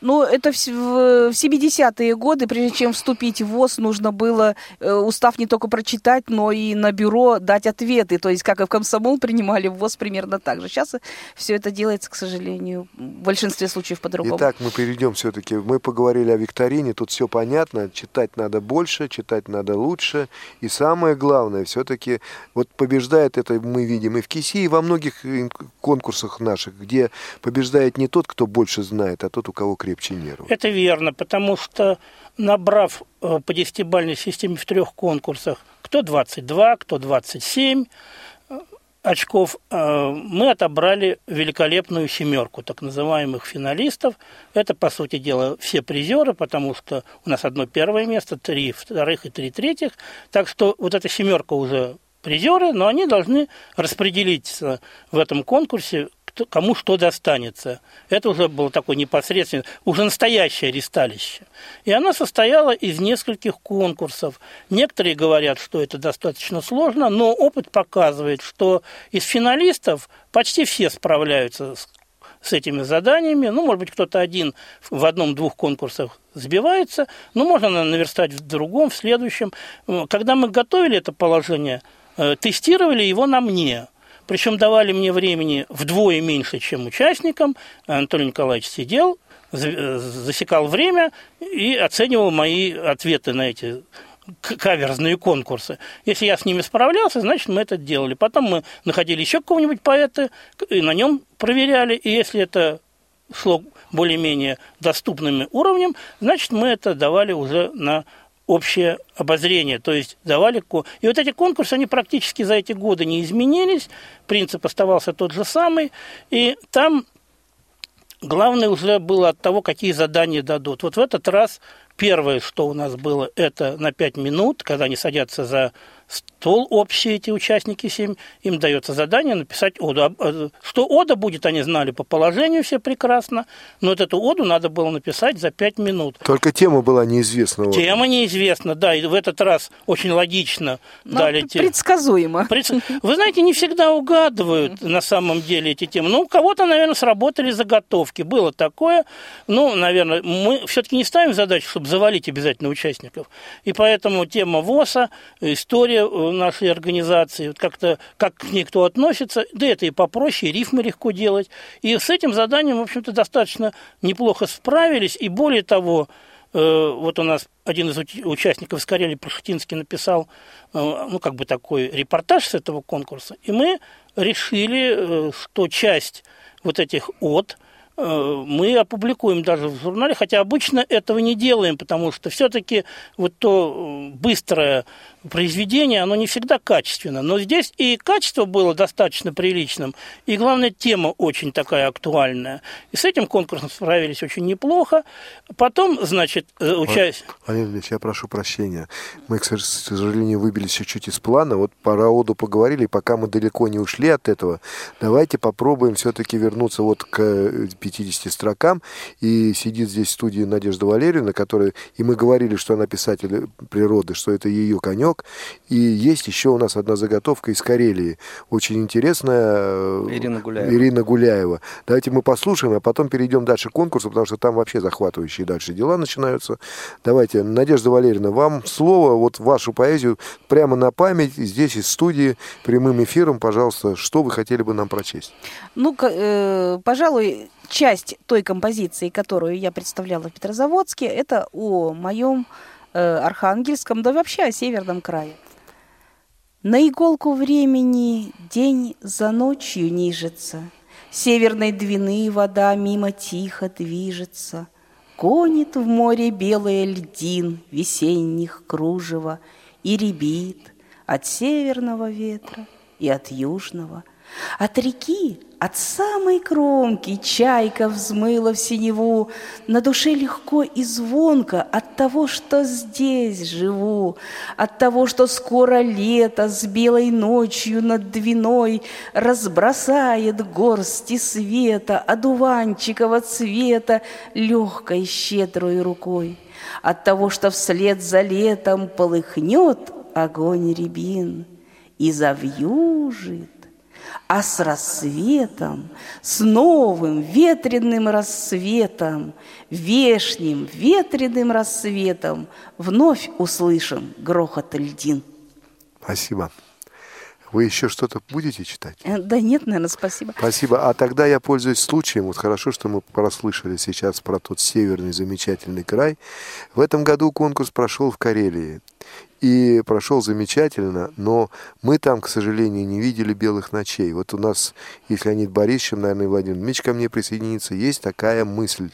Ну, это в 70-е годы, прежде чем вступить в ВОЗ, нужно было э, устав не только прочитать, но и на бюро дать ответы. То есть, как и в комсомол *laughs* принимали в ВОЗ примерно так же. Сейчас все это делается, к сожалению, в большинстве случаев по-другому. Итак, мы перейдем все-таки. Мы поговорили о викторине, тут все понятно. Читать надо больше, читать надо лучше. И самое главное, все-таки вот побеждает это мы видим и в КИСИ, и во многих конкурсах наших, где побеждает не тот, кто больше знает, а тот, у кого крепче нервы. Это верно, потому что набрав э, по десятибальной системе в трех конкурсах, кто 22, кто 27 э, очков, э, мы отобрали великолепную семерку так называемых финалистов. Это, по сути дела, все призеры, потому что у нас одно первое место, три вторых и три третьих. Так что вот эта семерка уже призеры, но они должны распределиться в этом конкурсе кому что достанется. Это уже было такое непосредственно, уже настоящее ресталище. И она состояла из нескольких конкурсов. Некоторые говорят, что это достаточно сложно, но опыт показывает, что из финалистов почти все справляются с с этими заданиями. Ну, может быть, кто-то один в одном-двух конкурсах сбивается, но можно наверстать в другом, в следующем. Когда мы готовили это положение, э, тестировали его на мне Причем давали мне времени вдвое меньше, чем участникам. Анатолий Николаевич сидел, э, засекал время и оценивал мои ответы на эти каверзные конкурсы. Если я с ними справлялся, значит, мы это делали. Потом мы находили еще какого-нибудь поэта и на нем проверяли. И если это шло более-менее доступным уровнем, значит, мы это давали уже на общее обозрение, то есть давали... И вот эти конкурсы, они практически за эти годы не изменились, принцип оставался тот же самый, и там главное уже было от того, какие задания дадут. Вот в этот раз первое, что у нас было, это на 5 минут, когда они садятся за стол общие эти участники семь, им дается задание написать оду. Э, что ода будет, они знали по положению все прекрасно, но вот эту оду надо было написать за пять минут. Только тема была неизвестна. Тема неизвестна, да, и в этот раз очень логично но ну, дали те... Предсказуемо. Предс... *laughs* Вы знаете, не всегда угадывают на самом деле эти темы. Ну, у кого-то, наверное, сработали заготовки. Было такое. Ну, наверное, мы все-таки не ставим задачу, чтобы завалить обязательно участников. И поэтому тема ВОСа, история нашей организации, вот как-то как к ней кто относится, да это и попроще, и рифмы легко делать. И с этим заданием, в общем-то, достаточно неплохо справились. И более того, э, вот у нас один из участников из Карелии, Пашхтинский, написал, э, ну, как бы такой репортаж с этого конкурса, и мы решили, э, что часть вот этих от мы опубликуем даже в журнале, хотя обычно этого не делаем, потому что все-таки вот то быстрое произведение, оно не всегда качественно. Но здесь и качество было достаточно приличным, и, главное, тема очень такая актуальная. И с этим конкурсом справились очень неплохо. Потом, значит, э, участие... Владимир Ильич, я прошу прощения. Мы, к сожалению, выбились чуть-чуть из плана. Вот по Раоду поговорили, пока мы далеко не ушли от этого, давайте попробуем все-таки вернуться вот к 50 строкам. И сидит здесь в студии Надежда Валерьевна, которая... И мы говорили, что она писатель природы, что это ее конек. И есть еще у нас одна заготовка из Карелии, очень интересная. Э, Ирина Гуляева. Ирина Гуляева. Давайте мы послушаем, а потом перейдем дальше к конкурсу, потому что там вообще захватывающие дальше дела начинаются. Давайте, Надежда Валерьевна, вам слово, вот вашу поэзию прямо на память, здесь из студии, прямым эфиром, пожалуйста, что вы хотели бы нам прочесть? Ну, э, пожалуй, часть той композиции, которую я представляла в Петрозаводске, это о моем Э, Архангельском, да вообще о Северном крае. На иголку времени день за ночью нижется, Северной двины вода мимо тихо движется, Гонит в море белое льдин весенних кружева И ребит от северного ветра и от южного – от реки, от самой кромки чайка взмыла в синеву, На душе легко и звонко от того, что здесь живу, От того, что скоро лето с белой ночью над Двиной Разбросает горсти света, одуванчикова цвета Легкой щедрой рукой. От того, что вслед за летом полыхнет огонь рябин И завьюжит а с рассветом, с новым ветреным рассветом, вешним ветреным рассветом вновь услышим грохот льдин. Спасибо. Вы еще что-то будете читать? Э, да нет, наверное, спасибо. Спасибо. А тогда я пользуюсь случаем. Вот хорошо, что мы прослышали сейчас про тот северный замечательный край. В этом году конкурс прошел в Карелии. И прошел замечательно, но мы там, к сожалению, не видели белых ночей. Вот у нас, если Леонид Борисович, наверное, Владимир Мич ко мне присоединится, есть такая мысль.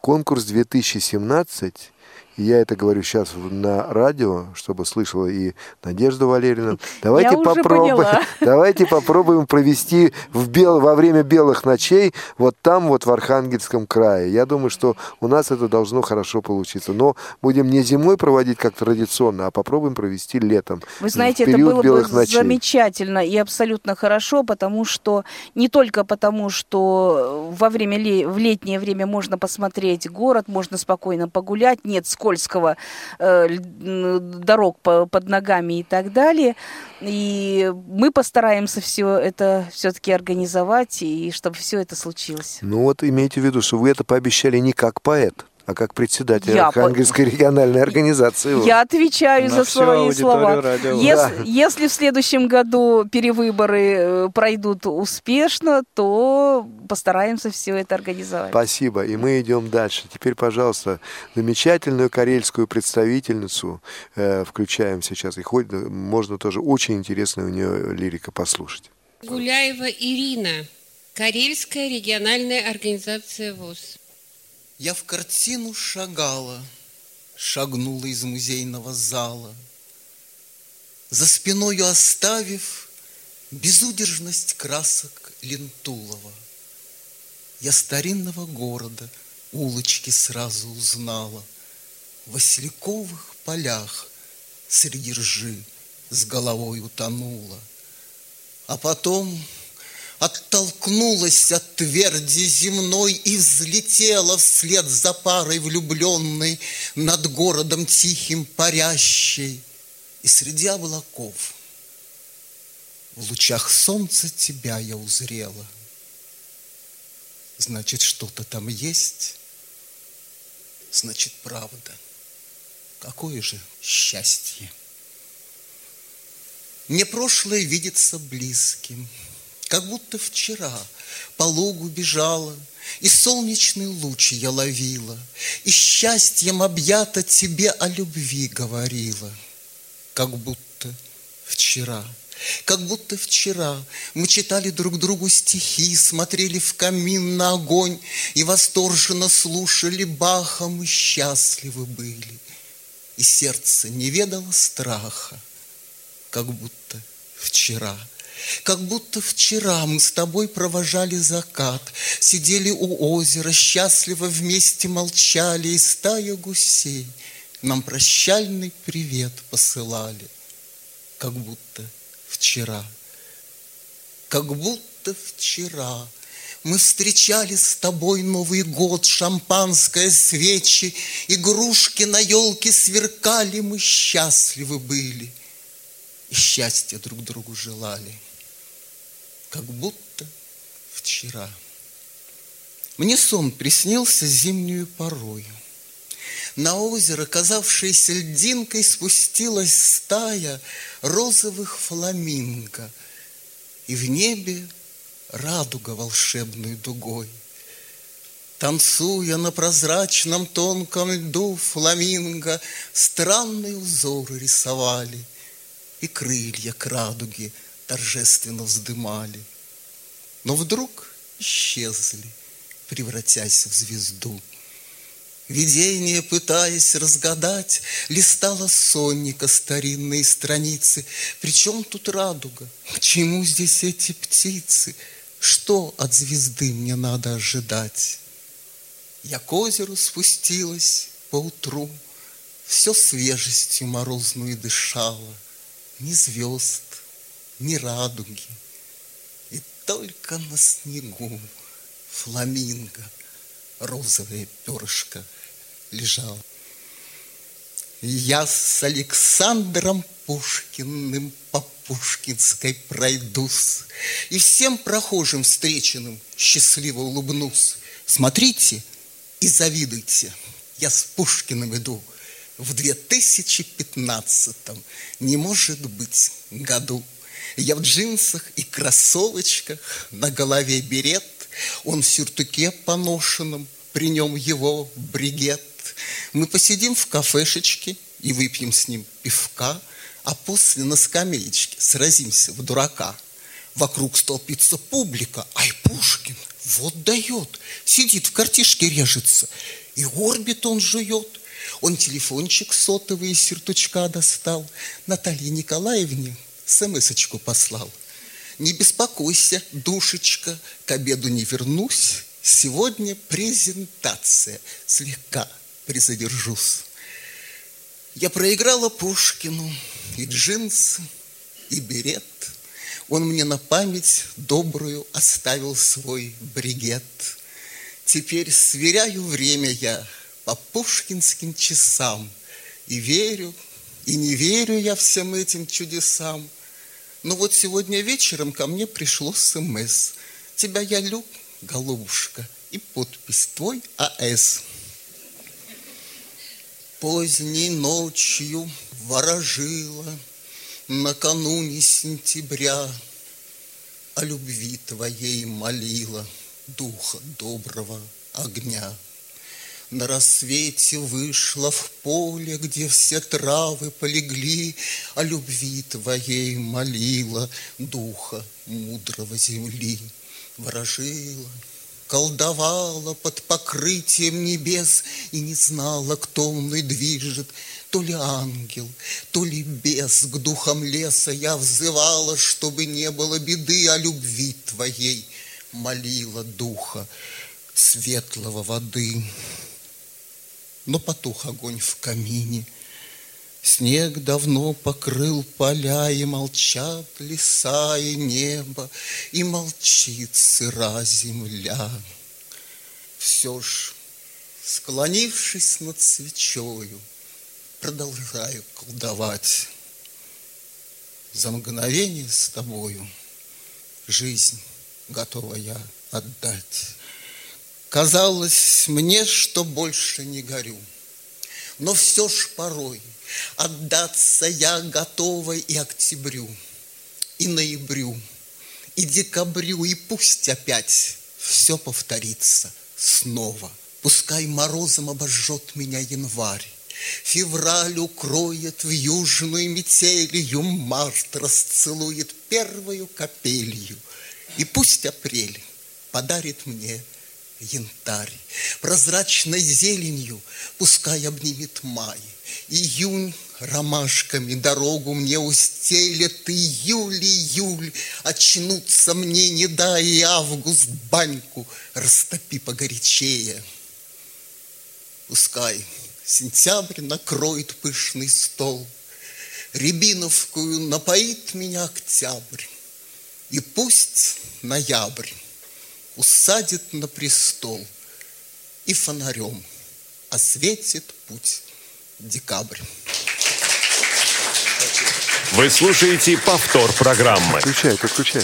Конкурс 2017 я это говорю сейчас на радио, чтобы слышала и Надежда Валерьевна. Давайте попробуем, *laughs* давайте попробуем провести в бел, во время белых ночей вот там вот в Архангельском крае. Я думаю, что у нас это должно хорошо получиться. Но будем не зимой проводить как традиционно, а попробуем провести летом. Вы знаете, это было бы ночей. замечательно и абсолютно хорошо, потому что не только потому, что во время в летнее время можно посмотреть город, можно спокойно погулять, нет сколько скользкого э, дорог по, под ногами и так далее. И мы постараемся все это все-таки организовать, и чтобы все это случилось. Ну вот имейте в виду, что вы это пообещали не как поэт, а как председатель Я Архангельской региональной организации. вот. Я отвечаю На за свои слова. Радио. Если, Да. если в следующем году перевыборы э, пройдут успешно, то постараемся все это организовать. Спасибо. И мы идем дальше. Теперь, пожалуйста, замечательную карельскую представительницу э, включаем сейчас. И хоть да, можно тоже очень интересная у нее лирика послушать. Гуляева Ирина, Карельская региональная организация ВОЗ. Я в картину шагала, шагнула из музейного зала, За спиною оставив безудержность красок Лентулова. Я старинного города улочки сразу узнала, В Васильковых полях среди ржи с головой утонула. А потом Оттолкнулась от тверди земной И взлетела вслед за парой влюбленной Над городом тихим парящей. И среди облаков В лучах солнца тебя я узрела. Значит, что-то там есть. Значит, правда. Какое же счастье. Мне прошлое видится близким, Как будто вчера по лугу бежала, И солнечный луч я ловила, И счастьем объята тебе о любви говорила, Как будто вчера. Как будто вчера мы читали друг другу стихи, Смотрели в камин на огонь И восторженно слушали Баха, Мы счастливы были, И сердце не ведало страха, Как будто вчера. Как будто вчера мы с тобой провожали закат, Сидели у озера, счастливо вместе молчали, И стая гусей нам прощальный привет посылали, Как будто вчера. Как будто вчера мы встречали с тобой Новый год, шампанское, свечи, Игрушки на елке сверкали, мы счастливы были И счастья друг другу желали, как будто вчера. Мне сон приснился зимнюю порою. На озеро, казавшееся льдинкой, спустилась стая розовых фламинго, И в небе радуга волшебной дугой. Танцуя на прозрачном тонком льду фламинго, Странные узоры рисовали, И крылья к радуге торжественно вздымали. Но вдруг исчезли, превратясь в звезду. Видение, пытаясь разгадать, Листала сонника старинные страницы. Причем тут радуга? К чему здесь эти птицы? Что от звезды мне надо ожидать? Я к озеру спустилась поутру, Все свежестью морозную дышала, Ни звезд, ни радуги, И только на снегу фламинго розовое перышко лежал. Я с Александром Пушкиным по Пушкинской пройдусь И всем прохожим встреченным счастливо улыбнусь. Смотрите и завидуйте, я с Пушкиным иду в 2015 не может быть году. Я в джинсах и кроссовочках, на голове берет, он в сюртуке поношенном, при нем его бригет. Мы посидим в кафешечке и выпьем с ним пивка, а после на скамеечке сразимся в дурака. Вокруг столпится публика, ай, Пушкин, вот дает, сидит в картишке режется, и орбит он жует. Он телефончик сотовый из сюртучка достал, Наталье Николаевне смс-очку послал. Не беспокойся, душечка, к обеду не вернусь, Сегодня презентация, слегка призадержусь. Я проиграла Пушкину и джинсы, и берет. Он мне на память добрую оставил свой бригет. Теперь сверяю время я по пушкинским часам И верю, и не верю я всем этим чудесам. Но вот сегодня вечером ко мне пришло СМС. Тебя я люблю, голубушка, и подпись твой АС. Поздней ночью ворожила Накануне сентября О любви твоей молила Духа доброго огня. На рассвете вышла в поле, где все травы полегли, О любви твоей молила духа мудрого земли. Ворожила, колдовала под покрытием небес И не знала, кто мной движет, то ли ангел, то ли бес. К духам леса я взывала, чтобы не было беды о любви твоей, молила духа светлого воды. Но потух огонь в камине, Снег давно покрыл поля, И молчат леса и небо, И молчит сыра земля. Все ж, склонившись над свечою, Продолжаю колдовать. За мгновение с тобою Жизнь готова я отдать. Казалось мне, что больше не горю, но все ж порой отдаться я готова и октябрю, и ноябрю, и декабрю, и пусть опять все повторится снова. Пускай морозом обожжет меня январь, Февраль укроет в южную метелью, Март расцелует первую капелью, И пусть апрель подарит мне янтарь. Прозрачной зеленью пускай обнимет май. Июнь ромашками дорогу мне устелет, Июль, июль, очнуться мне не дай, И август баньку растопи погорячее. Пускай сентябрь накроет пышный стол, Рябиновскую напоит меня октябрь, И пусть ноябрь усадит на престол и фонарем осветит путь декабрь. Вы слушаете повтор программы. Включай, подключай.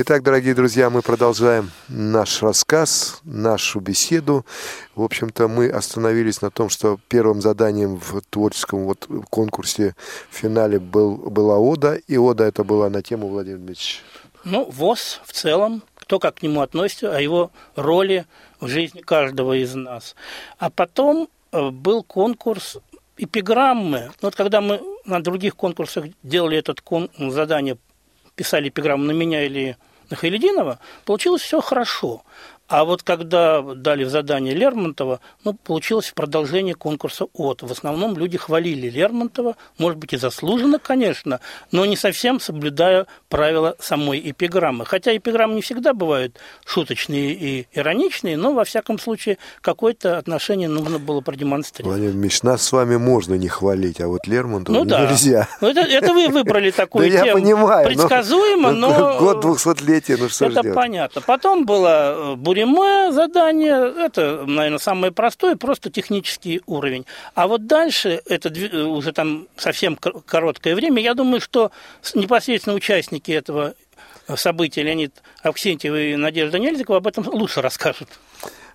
Итак, дорогие друзья, мы продолжаем наш рассказ, нашу беседу. В общем-то, мы остановились на том, что первым заданием в творческом вот конкурсе в финале был, была ода, и ода это была на тему Владимир Дмитриевич. Ну, ВОЗ в целом, кто как к нему относится, о его роли в жизни каждого из нас. А потом э, был конкурс эпиграммы. Вот когда мы на других конкурсах делали этот кон- задание, писали эпиграмму на меня или на Хайлединова, получилось все хорошо. А вот когда дали задание Лермонтова, ну, получилось в продолжении конкурса от. В основном люди хвалили Лермонтова, может быть, и заслуженно, конечно, но не совсем соблюдая правила самой эпиграммы. Хотя эпиграммы не всегда бывают шуточные и ироничные, но, во всяком случае, какое-то отношение нужно было продемонстрировать. Владимир Ильич, нас с вами можно не хвалить, а вот Лермонтова Ну да. нельзя. Ну, это, это вы выбрали такую Да я тему. понимаю, Предсказуемо, *laughs* но... Год двухсотлетия, ну что Это понятно. Потом было э, Буриме задание. Это, наверное, самое простое, просто технический уровень. А вот дальше, это э, уже там совсем кор- короткое время, я думаю, что непосредственно участники этого события Леонид Авксентьев и Надежда Нельзикова об этом лучше расскажут.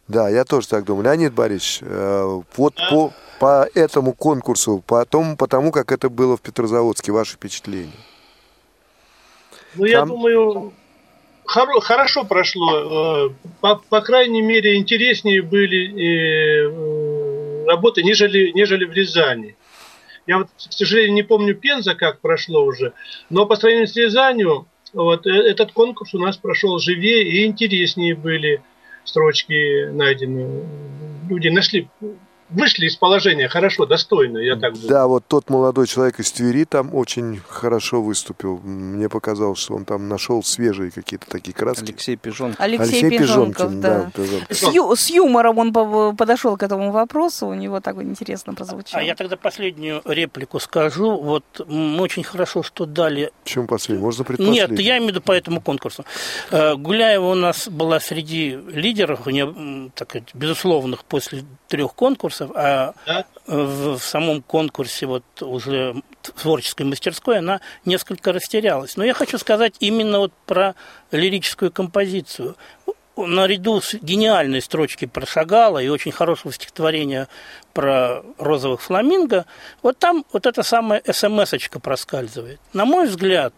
Да, я тоже так думаю. Леонид Борисович, э, вот по, по этому конкурсу, по тому, по тому, как это было в Петрозаводске, ваши впечатления? Ну, я Там- думаю, хоро- хорошо прошло. Э, По, по крайней мере, интереснее были э, э, работы, нежели, нежели в Рязани. Я вот, к сожалению, не помню Пенза, как прошло уже, но по сравнению с Рязанью, вот, этот конкурс у нас прошел живее и интереснее были строчки найдены. Люди нашли, вышли из положения хорошо, достойно, я так думаю. Да, вот тот молодой человек из Твери там очень хорошо выступил. Мне показалось, что он там нашел свежие какие-то такие краски. Алексей Пижон. Алексей, Пижонков, да. Пижонков. С, ю- с юмором он по- подошел к этому вопросу, у него так интересно прозвучало. А я тогда последнюю реплику скажу. Вот очень хорошо, что дали Чем последний? Можно предпоследний? Нет, я имею в виду по этому конкурсу. Э, Гуляева у нас была среди лидеров, не- м, так сказать, безусловных после трех конкурсов, а Да. в, в самом конкурсе вот уже творческой мастерской она несколько растерялась. Но я хочу сказать именно вот про лирическую композицию. наряду с гениальной строчки про Шагала и очень хорошего стихотворения про розовых фламинго, вот там вот эта самая смс-очка проскальзывает. На мой взгляд,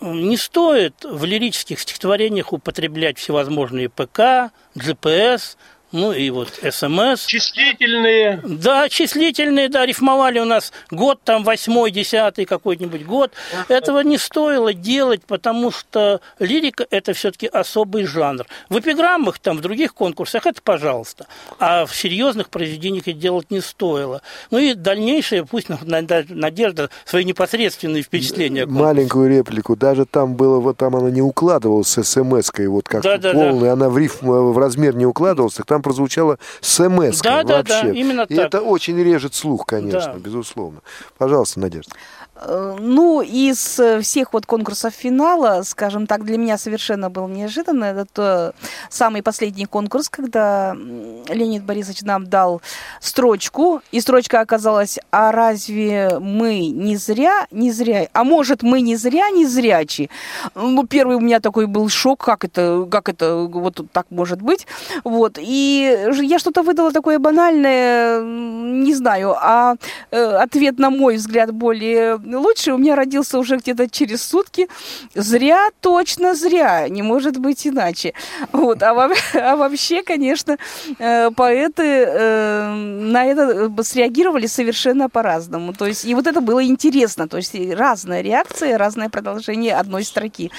не стоит в лирических стихотворениях употреблять всевозможные ПК, GPS, ну и вот СМС. Числительные. Да, числительные, да, рифмовали у нас год там восьмой, десятый какой-нибудь год. Этого не стоило делать, потому что лирика – это все-таки особый жанр. В эпиграммах, там, в других конкурсах – это пожалуйста. А в серьезных произведениях это делать не стоило. Ну и дальнейшее, пусть Надежда свои непосредственные впечатления. Маленькую реплику. Даже там было, вот там она не укладывалась с смс-кой, вот как да, полная, да. она в рифм, в размер не укладывалась, там прозвучало смс да, вообще. Да, да, именно И так. это очень режет слух, конечно, да. безусловно. Пожалуйста, Надежда. Э, ну, из э, всех вот конкурсов финала, скажем так, для меня совершенно был неожиданно. Это самый последний конкурс, когда Леонид Борисович нам дал строчку, и строчка оказалась, а разве мы не зря, не зря, а может мы не зря, не зрячи? Ну, первый у меня такой был шок, как это, как это вот так может быть. Вот, и я что-то выдала такое банальное, не знаю, а э, ответ, на мой взгляд, более лучше у меня родился уже где-то через сутки. Зря, точно зря, не может быть иначе. Вот. А, *laughs* а вообще, конечно, э, поэты э, на это среагировали совершенно по-разному. То есть, и вот это было интересно. То есть разная реакция, разное продолжение одной строки.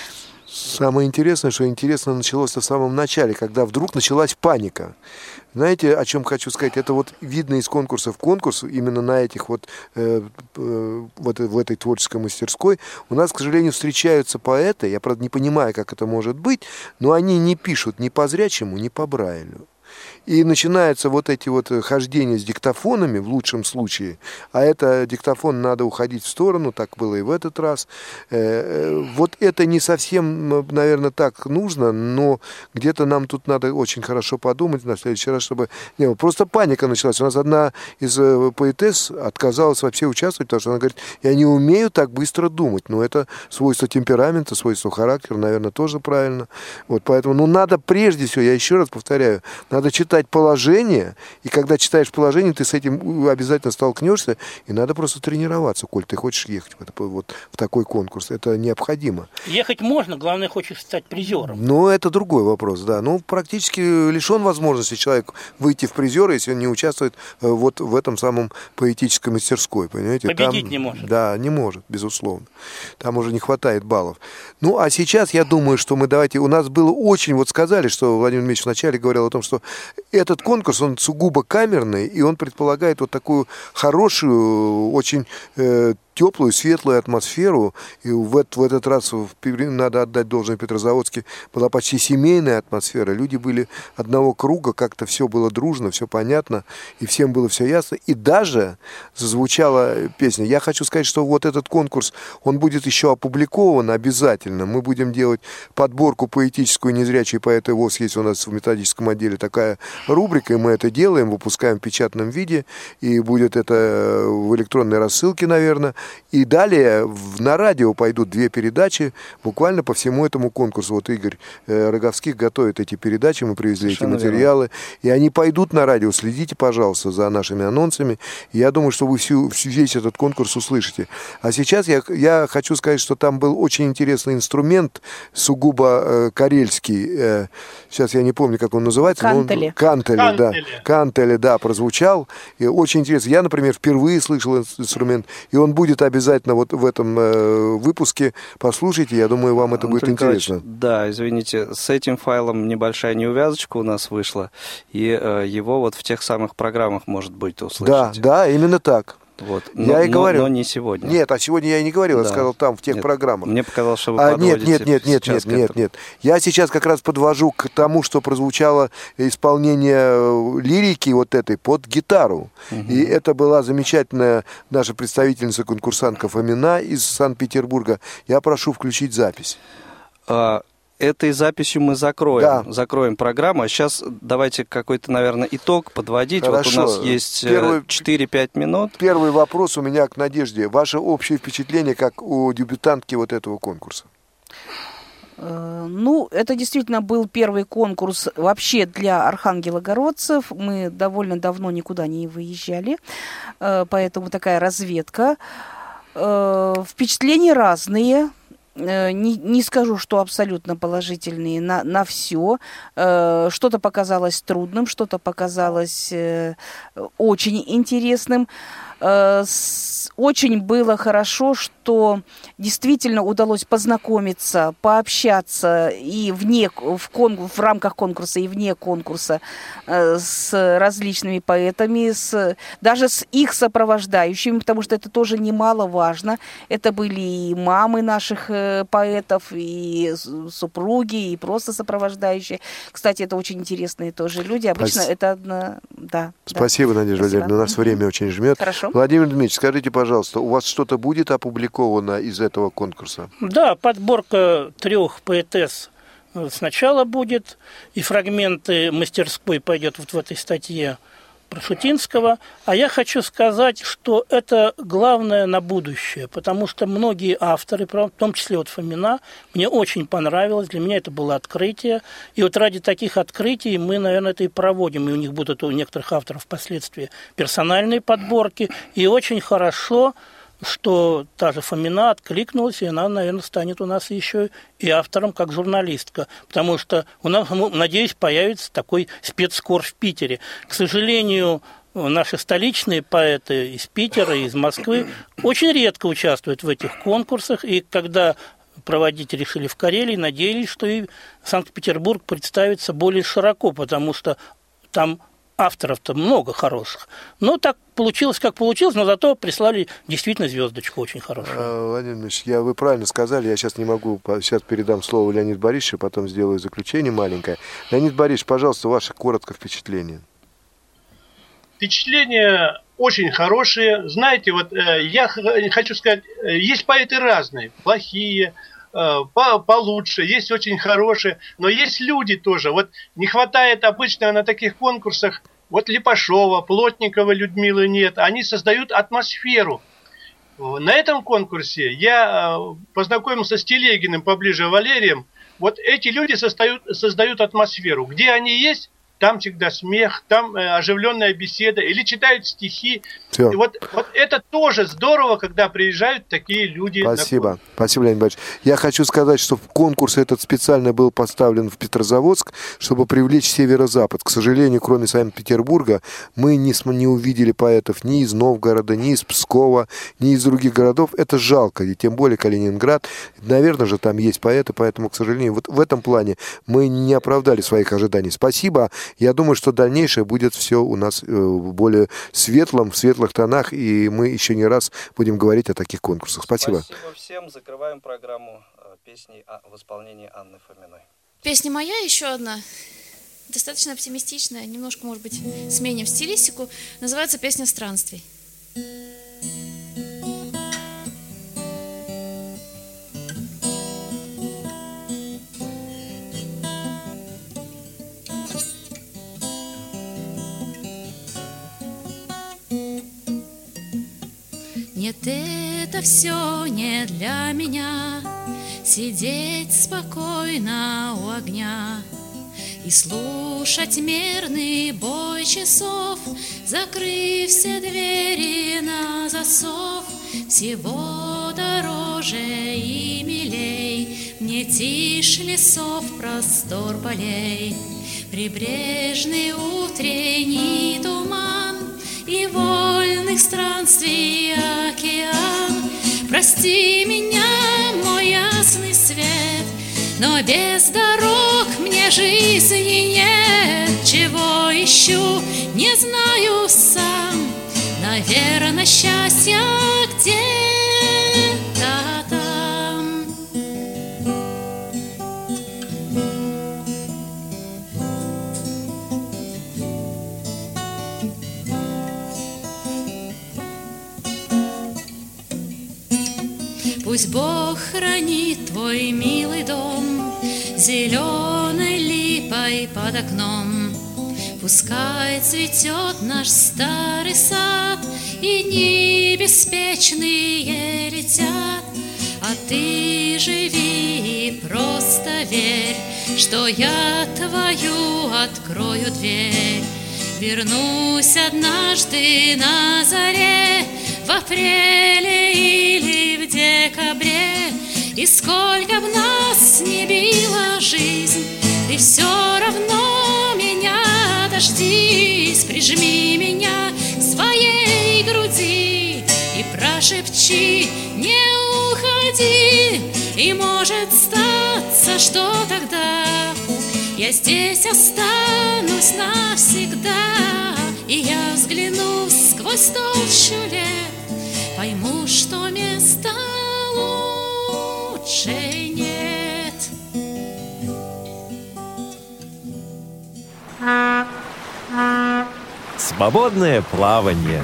Самое интересное, что интересно началось в самом начале, когда вдруг началась паника. Знаете, о чем хочу сказать? Это вот видно из конкурса в конкурс, именно на этих вот, э, э, вот в этой творческой мастерской. У нас, к сожалению, встречаются поэты, я, правда, не понимаю, как это может быть, но они не пишут ни по зрячему, ни по Брайлю. И начинаются вот эти вот э, хождения с диктофонами в лучшем случае, а это диктофон надо уходить в сторону, так было и в этот раз. Э, э, вот это не совсем, наверное, так нужно, но где-то нам тут надо очень хорошо подумать на следующий раз, чтобы не было. Просто паника началась. У нас одна из поэтесс отказалась вообще участвовать, потому что она говорит, я не умею так быстро думать. Но это свойство темперамента, свойство характера, наверное, тоже правильно. Вот поэтому, ну, надо прежде всего, я еще раз повторяю, надо читать читать положение, и когда читаешь положение, ты с этим обязательно столкнешься, и надо просто тренироваться, коль ты хочешь ехать в, это, вот, в такой конкурс. Это необходимо. Ехать можно, главное, хочешь стать призером. Ну, это другой вопрос, да. Ну, практически лишен возможности человек выйти в призеры, если он не участвует э, вот в этом самом поэтической мастерской, понимаете? Победить Там, не может. Да, не может, безусловно. Там уже не хватает баллов. Ну, а сейчас я думаю, что мы давайте... У нас было очень... Вот сказали, что Владимир Ильич вначале говорил о том, что этот конкурс, он сугубо камерный, и он предполагает вот такую хорошую, очень э, теплую, светлую атмосферу. И в, этот, в этот раз, в, надо отдать должное Петрозаводске, была почти семейная атмосфера. Люди были одного круга, как-то все было дружно, все понятно, и всем было все ясно. И даже зазвучала песня. Я хочу сказать, что вот этот конкурс, он будет еще опубликован обязательно. Мы будем делать подборку поэтическую «Незрячие поэты ВОЗ». Есть у нас в методическом отделе такая рубрика, и мы это делаем, выпускаем в печатном виде, и будет это в электронной рассылке, наверное. И далее в, на радио пойдут две передачи буквально по всему этому конкурсу. Вот Игорь э, Роговских готовит эти передачи, мы привезли Совершенно эти материалы. Верно. И они пойдут на радио. Следите, пожалуйста, за нашими анонсами. Я думаю, что вы всю, весь этот конкурс услышите. А сейчас я, я хочу сказать, что там был очень интересный инструмент, сугубо э, карельский. Э, сейчас я не помню, как он называется. Кантели. Он, кантели, кантели, да. Кантели, да, прозвучал. И очень интересно. Я, например, впервые слышал инструмент. И он будет будет обязательно вот в этом э, выпуске. Послушайте, я думаю, вам это будет интересно. Да, извините, с этим файлом небольшая неувязочка у нас вышла, и э, его вот в тех самых программах, может быть, услышите. Да, да, именно так. Вот. Но, я и говорю. Но, но не сегодня. Нет, а сегодня я и не говорил, да. я сказал там, в тех нет, программах. Мне показалось, что вы а, Нет, нет, нет, нет, нет, нет, нет. Я сейчас как раз подвожу к тому, что прозвучало исполнение э, лирики вот этой под гитару. Угу. И это была замечательная наша представительница конкурсантка Фомина из Санкт-Петербурга. Я прошу включить запись. А, этой записью мы закроем, да. закроем программу. А сейчас давайте какой-то, наверное, итог подводить. Хорошо. Вот у нас есть э, Первый, 4-5 минут. Первый вопрос у меня к Надежде. Ваше общее впечатление, как у дебютантки вот этого конкурса? Э, ну, это действительно был первый конкурс вообще для архангелогородцев. Мы довольно давно никуда не выезжали, э, поэтому такая разведка. Впечатления разные. Не, не скажу, что абсолютно положительные на, на все. Что-то показалось трудным, что-то показалось очень интересным. Очень было хорошо, что действительно удалось познакомиться, пообщаться и вне, в, кон, в рамках конкурса, и вне конкурса э, с различными поэтами, с, даже с их сопровождающими, потому что это тоже немаловажно. Это были и мамы наших э, поэтов, и супруги, и просто сопровождающие. Кстати, это очень интересные тоже люди. Обычно Спас... это одна... Да, Спасибо, да. Надежда Владимировна. У нас время очень жмет. Хорошо. Владимир Дмитриевич, скажите, пожалуйста, у вас что-то будет опубликовано из этого конкурса? Да, подборка трех поэтесс сначала будет, и фрагменты мастерской пойдет вот в этой статье про Шутинского. А я хочу сказать, что это главное на будущее, потому что многие авторы, в том числе вот Фомина, мне очень понравилось, для меня это было открытие. И вот ради таких открытий мы, наверное, это и проводим. И у них будут у некоторых авторов впоследствии персональные подборки. И очень хорошо, что та же Фомина откликнулась, и она, наверное, станет у нас еще и автором, как журналистка. Потому что у нас, надеюсь, появится такой спецкор в Питере. К сожалению, наши столичные поэты из Питера, из Москвы очень редко участвуют в этих конкурсах, и когда проводить решили в Карелии, надеялись, что и Санкт-Петербург представится более широко, потому что там авторов-то много хороших. Но так получилось, как получилось, но зато прислали действительно звездочку очень хорошую. А, Владимир Ильич, я, вы правильно сказали, я сейчас не могу, сейчас передам слово Леониду Борисовичу, потом сделаю заключение маленькое. Леонид Борисович, пожалуйста, ваше коротко впечатление. Впечатления очень хорошие. Знаете, вот э, я хочу сказать, э, есть поэты разные, плохие, Э, по, получше, есть очень хорошие, но есть люди тоже. Вот не хватает обычно на таких конкурсах, вот Липашова, Плотникова Людмилы нет, они создают атмосферу. На этом конкурсе я э, познакомился с Телегиным поближе Валерием. Вот эти люди создают, создают атмосферу. Где они есть, там всегда смех, там э, оживленная беседа, или читают стихи. Все. И вот, вот это тоже здорово, когда приезжают такие люди. Спасибо. Спасибо, Леонид Борисович. Я хочу сказать, что конкурс этот специально был поставлен в Петрозаводск, чтобы привлечь северо-запад. К сожалению, кроме Санкт-Петербурга, мы не, не увидели поэтов ни из Новгорода, ни из Пскова, ни из других городов. Это жалко, и тем более Калининград. Наверное же, там есть поэты, поэтому, к сожалению, вот в этом плане мы не оправдали своих ожиданий. Спасибо. Я думаю, что дальнейшее будет все у нас э, в более светлом, в светлых тонах, и мы еще не раз будем говорить о таких конкурсах. Спасибо. Спасибо всем. Закрываем программу э, песни в исполнении Анны Фоминой. Песня моя еще одна достаточно оптимистичная, немножко, может быть, сменим стилистику. Называется песня «Странствий». Нет, это все не для меня. Сидеть спокойно у огня И слушать мерный бой часов Закрыв все двери на засов. Всего дороже и милей. Мне тишь лесов, простор полей. Прибрежный утренний туман и вольных океан. Прости меня, мой ясный свет, но без дорог мне жизни нет. Чего ищу, не знаю сам, наверное, счастье где-то Пусть Бог хранит твой милый дом Зеленой липой под окном. Пускай цветет наш старый сад, И дни беспечные летят, А ты живи и просто верь, Что я твою открою дверь. Вернусь однажды на заре, В апреле или в декабре, И сколько б нас не била жизнь, Ты все равно меня дождись, Прижми меня к своей груди И прошепчи, не уходи, И может статься, что тогда я здесь останусь навсегда, И я взгляну сквозь толщу лет, Пойму, что места лучше нет. Свободное плавание.